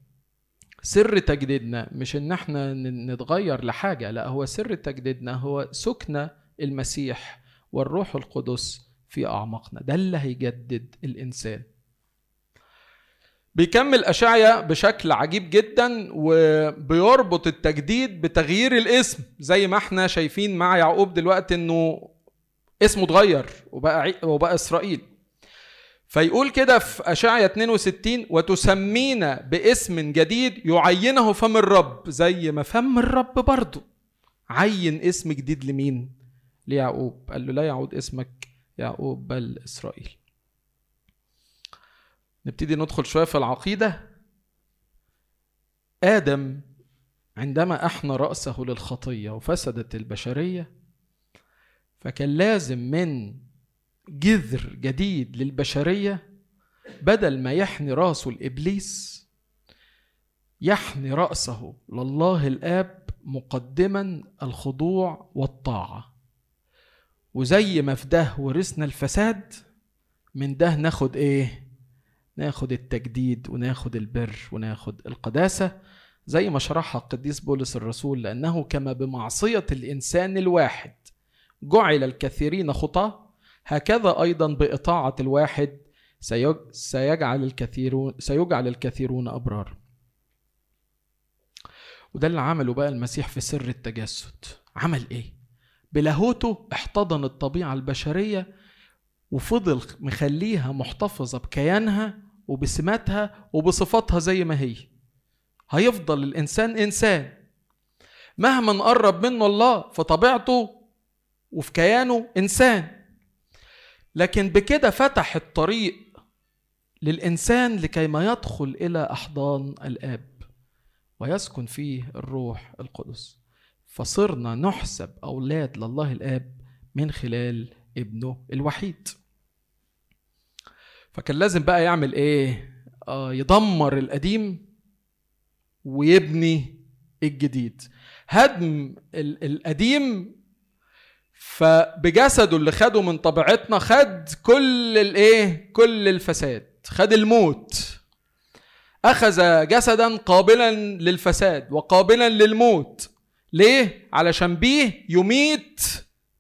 سر تجديدنا مش إن إحنا نتغير لحاجة لا هو سر تجديدنا هو سكن المسيح والروح القدس في أعماقنا. ده اللي هيجدد الإنسان. بيكمل أشعيا بشكل عجيب جدا وبيربط التجديد بتغيير الاسم. زي ما إحنا شايفين مع يعقوب دلوقتي إنه اسمه اتغير وبقى وبقى إسرائيل. فيقول كده في أشعيا 62 وتسمينا باسم جديد يعينه فم الرب زي ما فم الرب برضه عين اسم جديد لمين؟ ليعقوب. قال له لا يعود اسمك يعقوب بل إسرائيل. نبتدي ندخل شوية في العقيدة. آدم عندما أحنى رأسه للخطية وفسدت البشرية فكان لازم من جذر جديد للبشرية بدل ما يحني راسه لإبليس يحني رأسه لله الآب مقدما الخضوع والطاعة. وزي ما في ده ورثنا الفساد من ده ناخد إيه؟ ناخد التجديد وناخد البر وناخد القداسة زي ما شرحها القديس بولس الرسول لأنه كما بمعصية الإنسان الواحد جعل الكثيرين خطاة هكذا أيضا بإطاعة الواحد سيجعل الكثيرون سيجعل الكثيرون أبرار. وده اللي عمله بقى المسيح في سر التجسد. عمل إيه؟ بلاهوته احتضن الطبيعة البشرية وفضل مخليها محتفظة بكيانها وبسماتها وبصفاتها زي ما هي. هيفضل الإنسان إنسان. مهما نقرب منه الله في طبيعته وفي كيانه إنسان. لكن بكده فتح الطريق للإنسان لكي ما يدخل إلى أحضان الآب ويسكن فيه الروح القدس. فصرنا نحسب أولاد لله الآب من خلال ابنه الوحيد. فكان لازم بقى يعمل إيه؟ آه يدمر القديم ويبني الجديد. هدم القديم فبجسده اللي خده من طبيعتنا خد كل الايه؟ كل الفساد. خد الموت. أخذ جسدا قابلا للفساد وقابلا للموت. ليه؟ علشان بيه يميت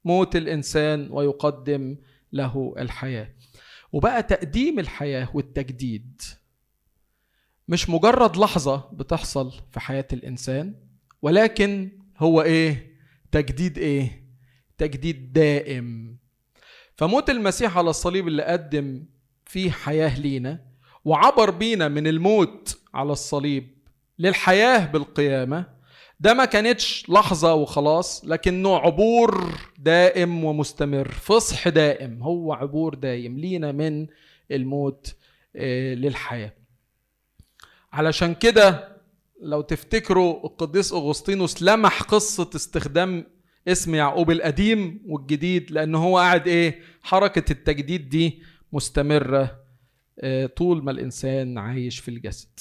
موت الإنسان ويقدم له الحياة. وبقى تقديم الحياة والتجديد. مش مجرد لحظة بتحصل في حياة الإنسان ولكن هو إيه؟ تجديد إيه؟ تجديد دائم. فموت المسيح على الصليب اللي قدم فيه حياة لينا وعبر بينا من الموت على الصليب للحياة بالقيامة ده ما كانتش لحظة وخلاص لكنه عبور دائم ومستمر فصح دائم هو عبور دائم لينا من الموت آه، للحياة. علشان كده لو تفتكروا القديس أغسطينوس لمح قصة استخدام اسم يعقوب القديم والجديد لأن هو قاعد إيه حركة التجديد دي مستمرة آه، طول ما الإنسان عايش في الجسد.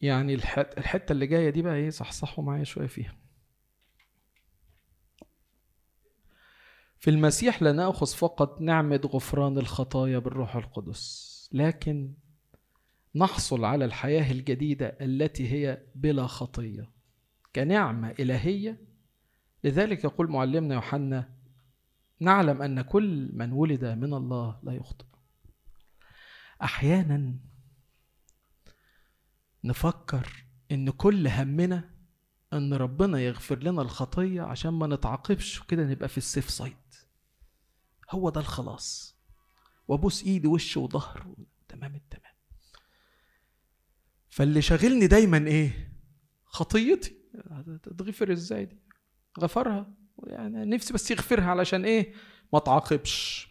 يعني الحتة اللي جاية دي بقى إيه صحصحوا معايا شوية فيها. في المسيح لا نأخذ فقط نعمة غفران الخطايا بالروح القدس لكن نحصل على الحياة الجديدة التي هي بلا خطية كنعمة إلهية. لذلك يقول معلمنا يوحنا نعلم أن كل من ولد من الله لا يخطئ. أحيانا نفكر إن كل همنا إن ربنا يغفر لنا الخطية عشان ما نتعاقبش وكده نبقى في السيف سايد هو ده الخلاص. وأبوس إيدي وش وظهر. تمام التمام. فاللي شاغلني دايما إيه؟ خطيتي. تتغفر إزاي دي؟ غفرها. يعني نفسي بس يغفرها علشان إيه؟ ما تعاقبش.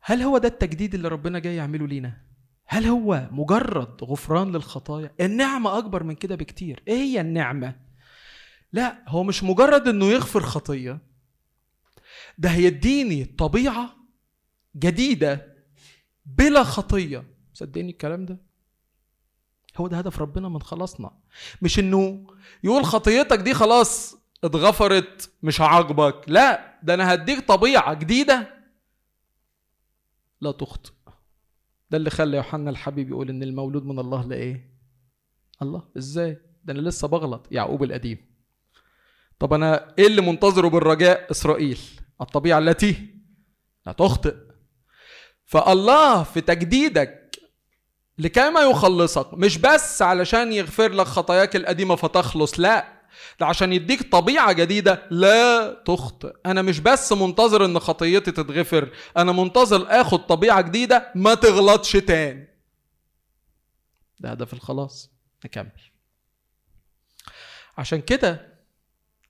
هل هو ده التجديد اللي ربنا جاي يعمله لينا؟ هل هو مجرد غفران للخطايا؟ النعمة أكبر من كده بكتير. إيه هي النعمة؟ لا هو مش مجرد إنه يغفر خطية. ده هيديني طبيعة جديدة بلا خطية. صدقني الكلام ده هو ده هدف ربنا من خلاصنا. مش إنه يقول خطيتك دي خلاص اتغفرت مش هعاقبك لا ده أنا هديك طبيعة جديدة. لا تخطئ. ده اللي خلى يوحنا الحبيب يقول إن المولود من الله لا إيه الله. إزاي؟ ده أنا لسه بغلط. يعقوب القديم. طب أنا إيه اللي منتظره بالرجاء؟ إسرائيل. الطبيعة التي لا تخطئ. فالله في تجديدك لكي يخلصك. مش بس علشان يغفر لك خطاياك القديمة فتخلص لا. ده عشان يديك طبيعة جديدة لا تخطئ. أنا مش بس منتظر إن خطيتي تتغفر أنا منتظر آخد طبيعة جديدة ما تغلطش تاني. ده هدف الخلاص. نكمل. عشان كده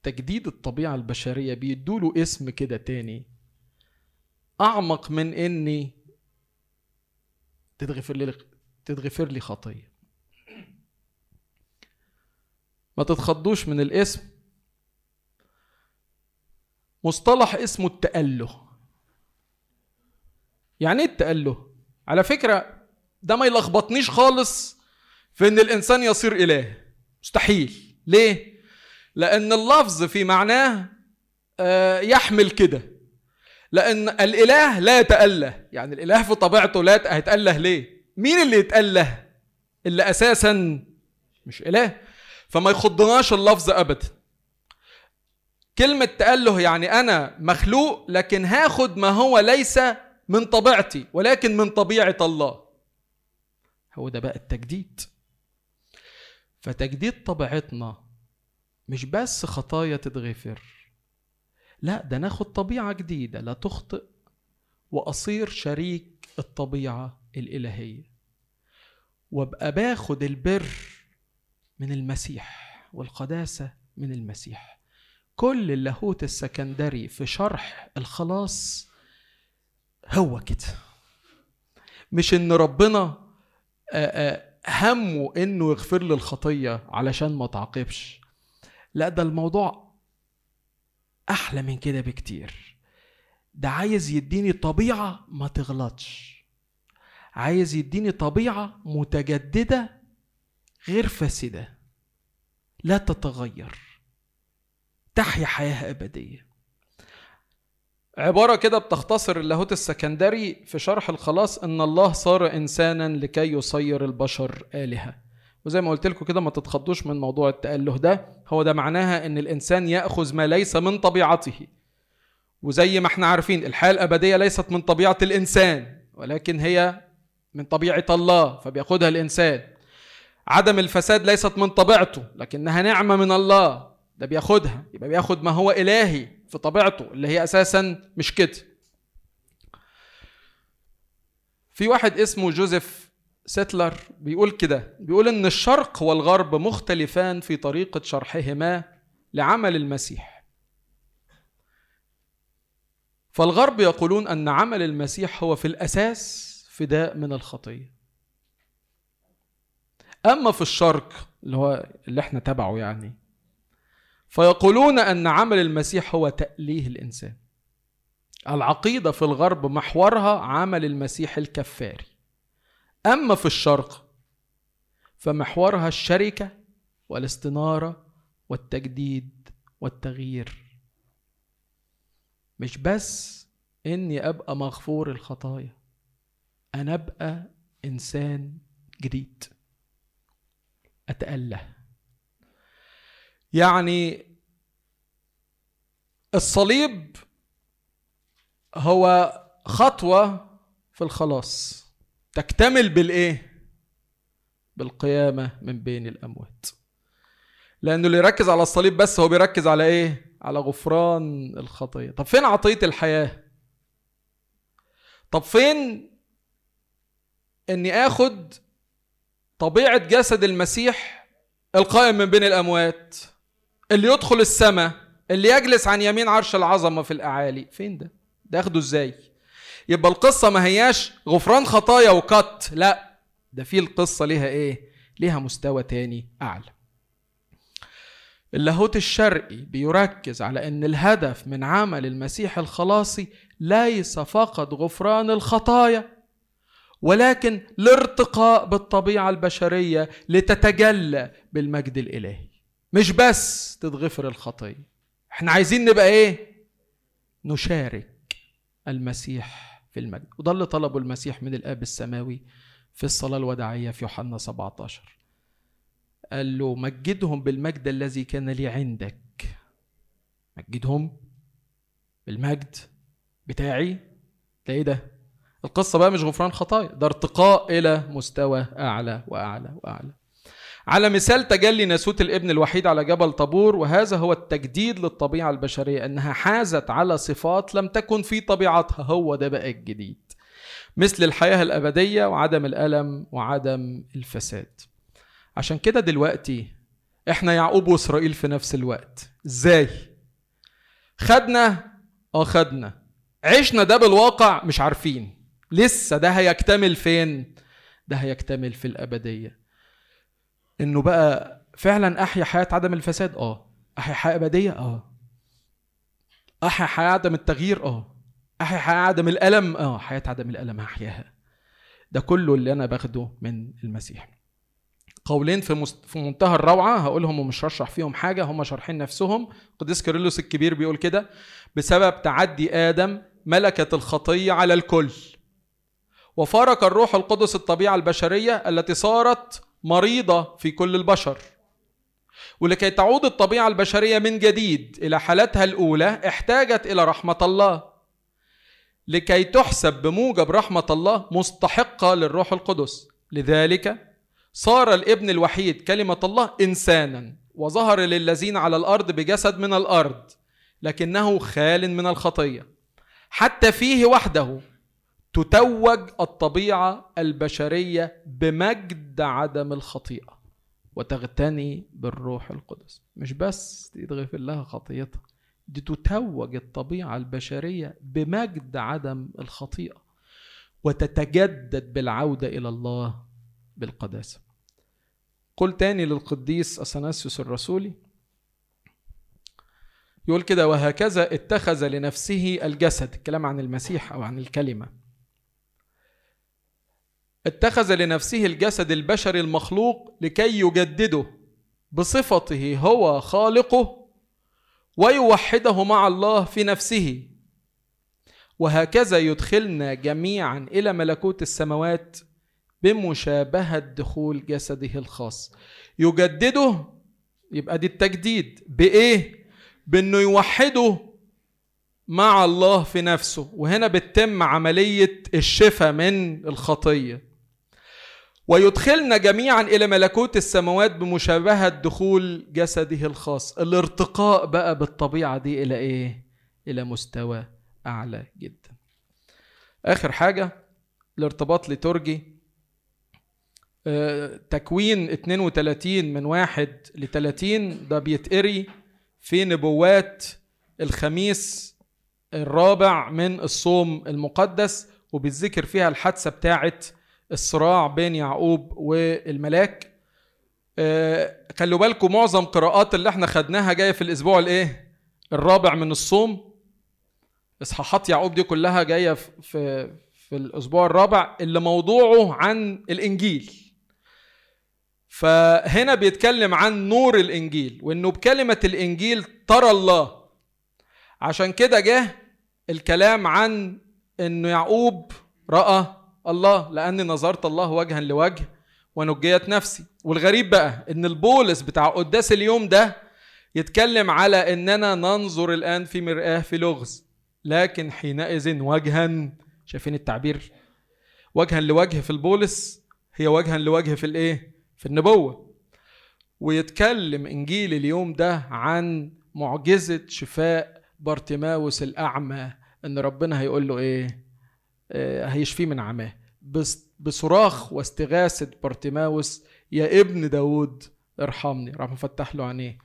تجديد الطبيعة البشرية بيدوله اسم كده تاني. أعمق من إني تتغفر لي تتغفر لي خطية. ما تتخضوش من الاسم. مصطلح اسمه التأله. يعني إيه التأله؟ على فكرة ده ما يلخبطنيش خالص في إن الإنسان يصير إله. مستحيل. ليه؟ لأن اللفظ في معناه آه، يحمل كده. لأن الإله لا يتأله. يعني الإله في طبيعته لا هيتأله ليه؟ مين اللي يتأله اللي أساسا مش إله؟ فما يخضناش اللفظ ابدا. كلمة تأله يعني أنا مخلوق لكن هاخد ما هو ليس من طبيعتي ولكن من طبيعة الله. هو ده بقى التجديد. فتجديد طبيعتنا مش بس خطايا تتغفر. لا ده ناخد طبيعة جديدة. لا تخطئ وأصير شريك الطبيعة. الإلهية. وأبقى باخد البر من المسيح والقداسة من المسيح. كل اللاهوت السكندري في شرح الخلاص هو كده. مش إن ربنا همه إنه يغفر لي الخطية علشان ما تعاقبش. لا ده الموضوع أحلى من كده بكتير. ده عايز يديني طبيعة ما تغلطش. عايز يديني طبيعة متجددة غير فاسدة. لا تتغير. تحيا حياة أبدية. عبارة كده بتختصر اللاهوت السكندري في شرح الخلاص إن الله صار إنسانا لكي يصير البشر آلهة. وزي ما قلت لكم كده ما تتخضوش من موضوع التأله ده. هو ده معناها إن الإنسان يأخذ ما ليس من طبيعته. وزي ما إحنا عارفين الحياة الأبدية ليست من طبيعة الإنسان ولكن هي من طبيعة الله فبياخدها الإنسان. عدم الفساد ليست من طبيعته لكنها نعمة من الله. ده بياخدها يبقى بياخد ما هو إلهي في طبيعته اللي هي أساسا مش كده. في واحد اسمه جوزيف سيتلر بيقول كده بيقول إن الشرق والغرب مختلفان في طريقة شرحهما لعمل المسيح. فالغرب يقولون أن عمل المسيح هو في الأساس فداء من الخطية. أما في الشرق اللي هو اللي إحنا تبعه يعني فيقولون أن عمل المسيح هو تأليه الإنسان. العقيدة في الغرب محورها عمل المسيح الكفاري. أما في الشرق فمحورها الشركة والاستنارة والتجديد والتغيير. مش بس إني أبقى مغفور الخطايا. أنا أبقى إنسان جديد. اتاله. يعني الصليب هو خطوة في الخلاص. تكتمل بالإيه؟ بالقيامة من بين الأموات. لأنه اللي يركز على الصليب بس هو بيركز على إيه؟ على غفران الخطية. طب فين عطية الحياة؟ طب فين إني اخد طبيعة جسد المسيح القائم من بين الأموات اللي يدخل السماء اللي يجلس عن يمين عرش العظمة في الأعالي. فين ده؟ ده آخده إزاي؟ يبقى القصة ما هياش غفران خطايا وكت لا. ده في القصة ليها إيه؟ ليها مستوى تاني أعلى. اللاهوت الشرقي بيركز على إن الهدف من عمل المسيح الخلاصي ليس فقط غفران الخطايا ولكن الارتقاء بالطبيعة البشرية لتتجلى بالمجد الإلهي. مش بس تتغفر الخطية. إحنا عايزين نبقى إيه؟ نشارك المسيح في المجد. وده اللي طلبه المسيح من الآب السماوي في الصلاة الوداعية في يوحنا 17 قال له مجدهم بالمجد الذي كان لي عندك. مجدهم بالمجد بتاعي؟ ده إيه ده؟ القصة بقى مش غفران خطايا ده ارتقاء إلى مستوى أعلى وأعلى وأعلى. على مثال تجلي ناسوت الابن الوحيد على جبل طابور وهذا هو التجديد للطبيعة البشرية أنها حازت على صفات لم تكن في طبيعتها هو ده بقى الجديد. مثل الحياة الأبدية وعدم الألم وعدم الفساد. عشان كده دلوقتي إحنا يعقوب وإسرائيل في نفس الوقت. إزاي؟ خدنا آه خدنا. عشنا ده بالواقع مش عارفين. لسه ده هيكتمل فين؟ ده هيكتمل في الأبدية. إنه بقى فعلا أحيا حياة عدم الفساد؟ آه. أحيا حياة أبدية؟ آه. أحيا حياة عدم التغيير؟ آه. أحيا حياة عدم الألم؟ آه. حياة عدم الألم هحياها ده كله اللي أنا باخده من المسيح. قولين في مست... في منتهى الروعة هقولهم ومش هشرح فيهم حاجة هم شارحين نفسهم. قديس كيرلس الكبير بيقول كده بسبب تعدي آدم ملكت الخطية على الكل. وفارق الروح القدس الطبيعة البشرية التي صارت مريضة في كل البشر. ولكي تعود الطبيعة البشرية من جديد إلى حالتها الأولى احتاجت إلى رحمة الله. لكي تحسب بموجب رحمة الله مستحقة للروح القدس. لذلك صار الابن الوحيد كلمة الله إنسانا وظهر للذين على الأرض بجسد من الأرض لكنه خال من الخطية. حتى فيه وحده تتوج الطبيعة البشرية بمجد عدم الخطيئة وتغتني بالروح القدس. مش بس يتغفر لها خطيتها دي تتوج الطبيعة البشرية بمجد عدم الخطيئة وتتجدد بالعودة إلى الله بالقداسة. قل تاني للقديس أثناسيوس الرسولي يقول كده وهكذا اتخذ لنفسه الجسد. الكلام عن المسيح أو عن الكلمة. اتخذ لنفسه الجسد البشري المخلوق لكي يجدده. بصفته هو خالقه ويوحده مع الله في نفسه. وهكذا يدخلنا جميعا إلى ملكوت السماوات بمشابهة دخول جسده الخاص. يجدده يبقى دي التجديد بإيه؟ بأنه يوحده مع الله في نفسه. وهنا بتتم عملية الشفاء من الخطية. ويدخلنا جميعا إلى ملكوت السماوات بمشابهة دخول جسده الخاص. الارتقاء بقى بالطبيعة دي إلى إيه؟ إلى مستوى أعلى جدا. آخر حاجة الارتباط لترجي تكوين 32 من واحد ل 30 ده بيتقري في نبوات الخميس الرابع من الصوم المقدس وبيتذكر فيها الحادثة بتاعة الصراع بين يعقوب والملاك. خلوا بالكم معظم قراءات اللي إحنا خدناها جاية في الأسبوع الإيه؟ الرابع من الصوم. إصحاحات يعقوب دي كلها جاية في في الأسبوع الرابع اللي موضوعه عن الإنجيل. فهنا بيتكلم عن نور الإنجيل وإنه بكلمة الإنجيل ترى الله. عشان كده جه الكلام عن إنه يعقوب رأى الله لأني نظرت الله وجها لوجه ونجيت نفسي. والغريب بقى إن البولس بتاع قداس اليوم ده يتكلم على إننا ننظر الآن في مرآة في لغز لكن حينئذ وجها شايفين التعبير؟ وجها لوجه في البولس هي وجها لوجه في الإيه؟ في النبوة. ويتكلم إنجيل اليوم ده عن معجزة شفاء بارتيماوس الأعمى إن ربنا هيقول له إيه؟ هيشفيه من عماه. بصراخ واستغاثة بارتيماوس يا ابن داود ارحمني راح مفتح له عينيه.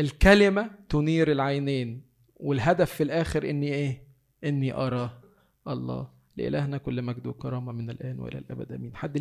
الكلمة تنير العينين والهدف في الآخر إني إيه؟ إني أرى الله. لإلهنا كل مجد وكرامة من الآن وإلى الأبد آمين. حد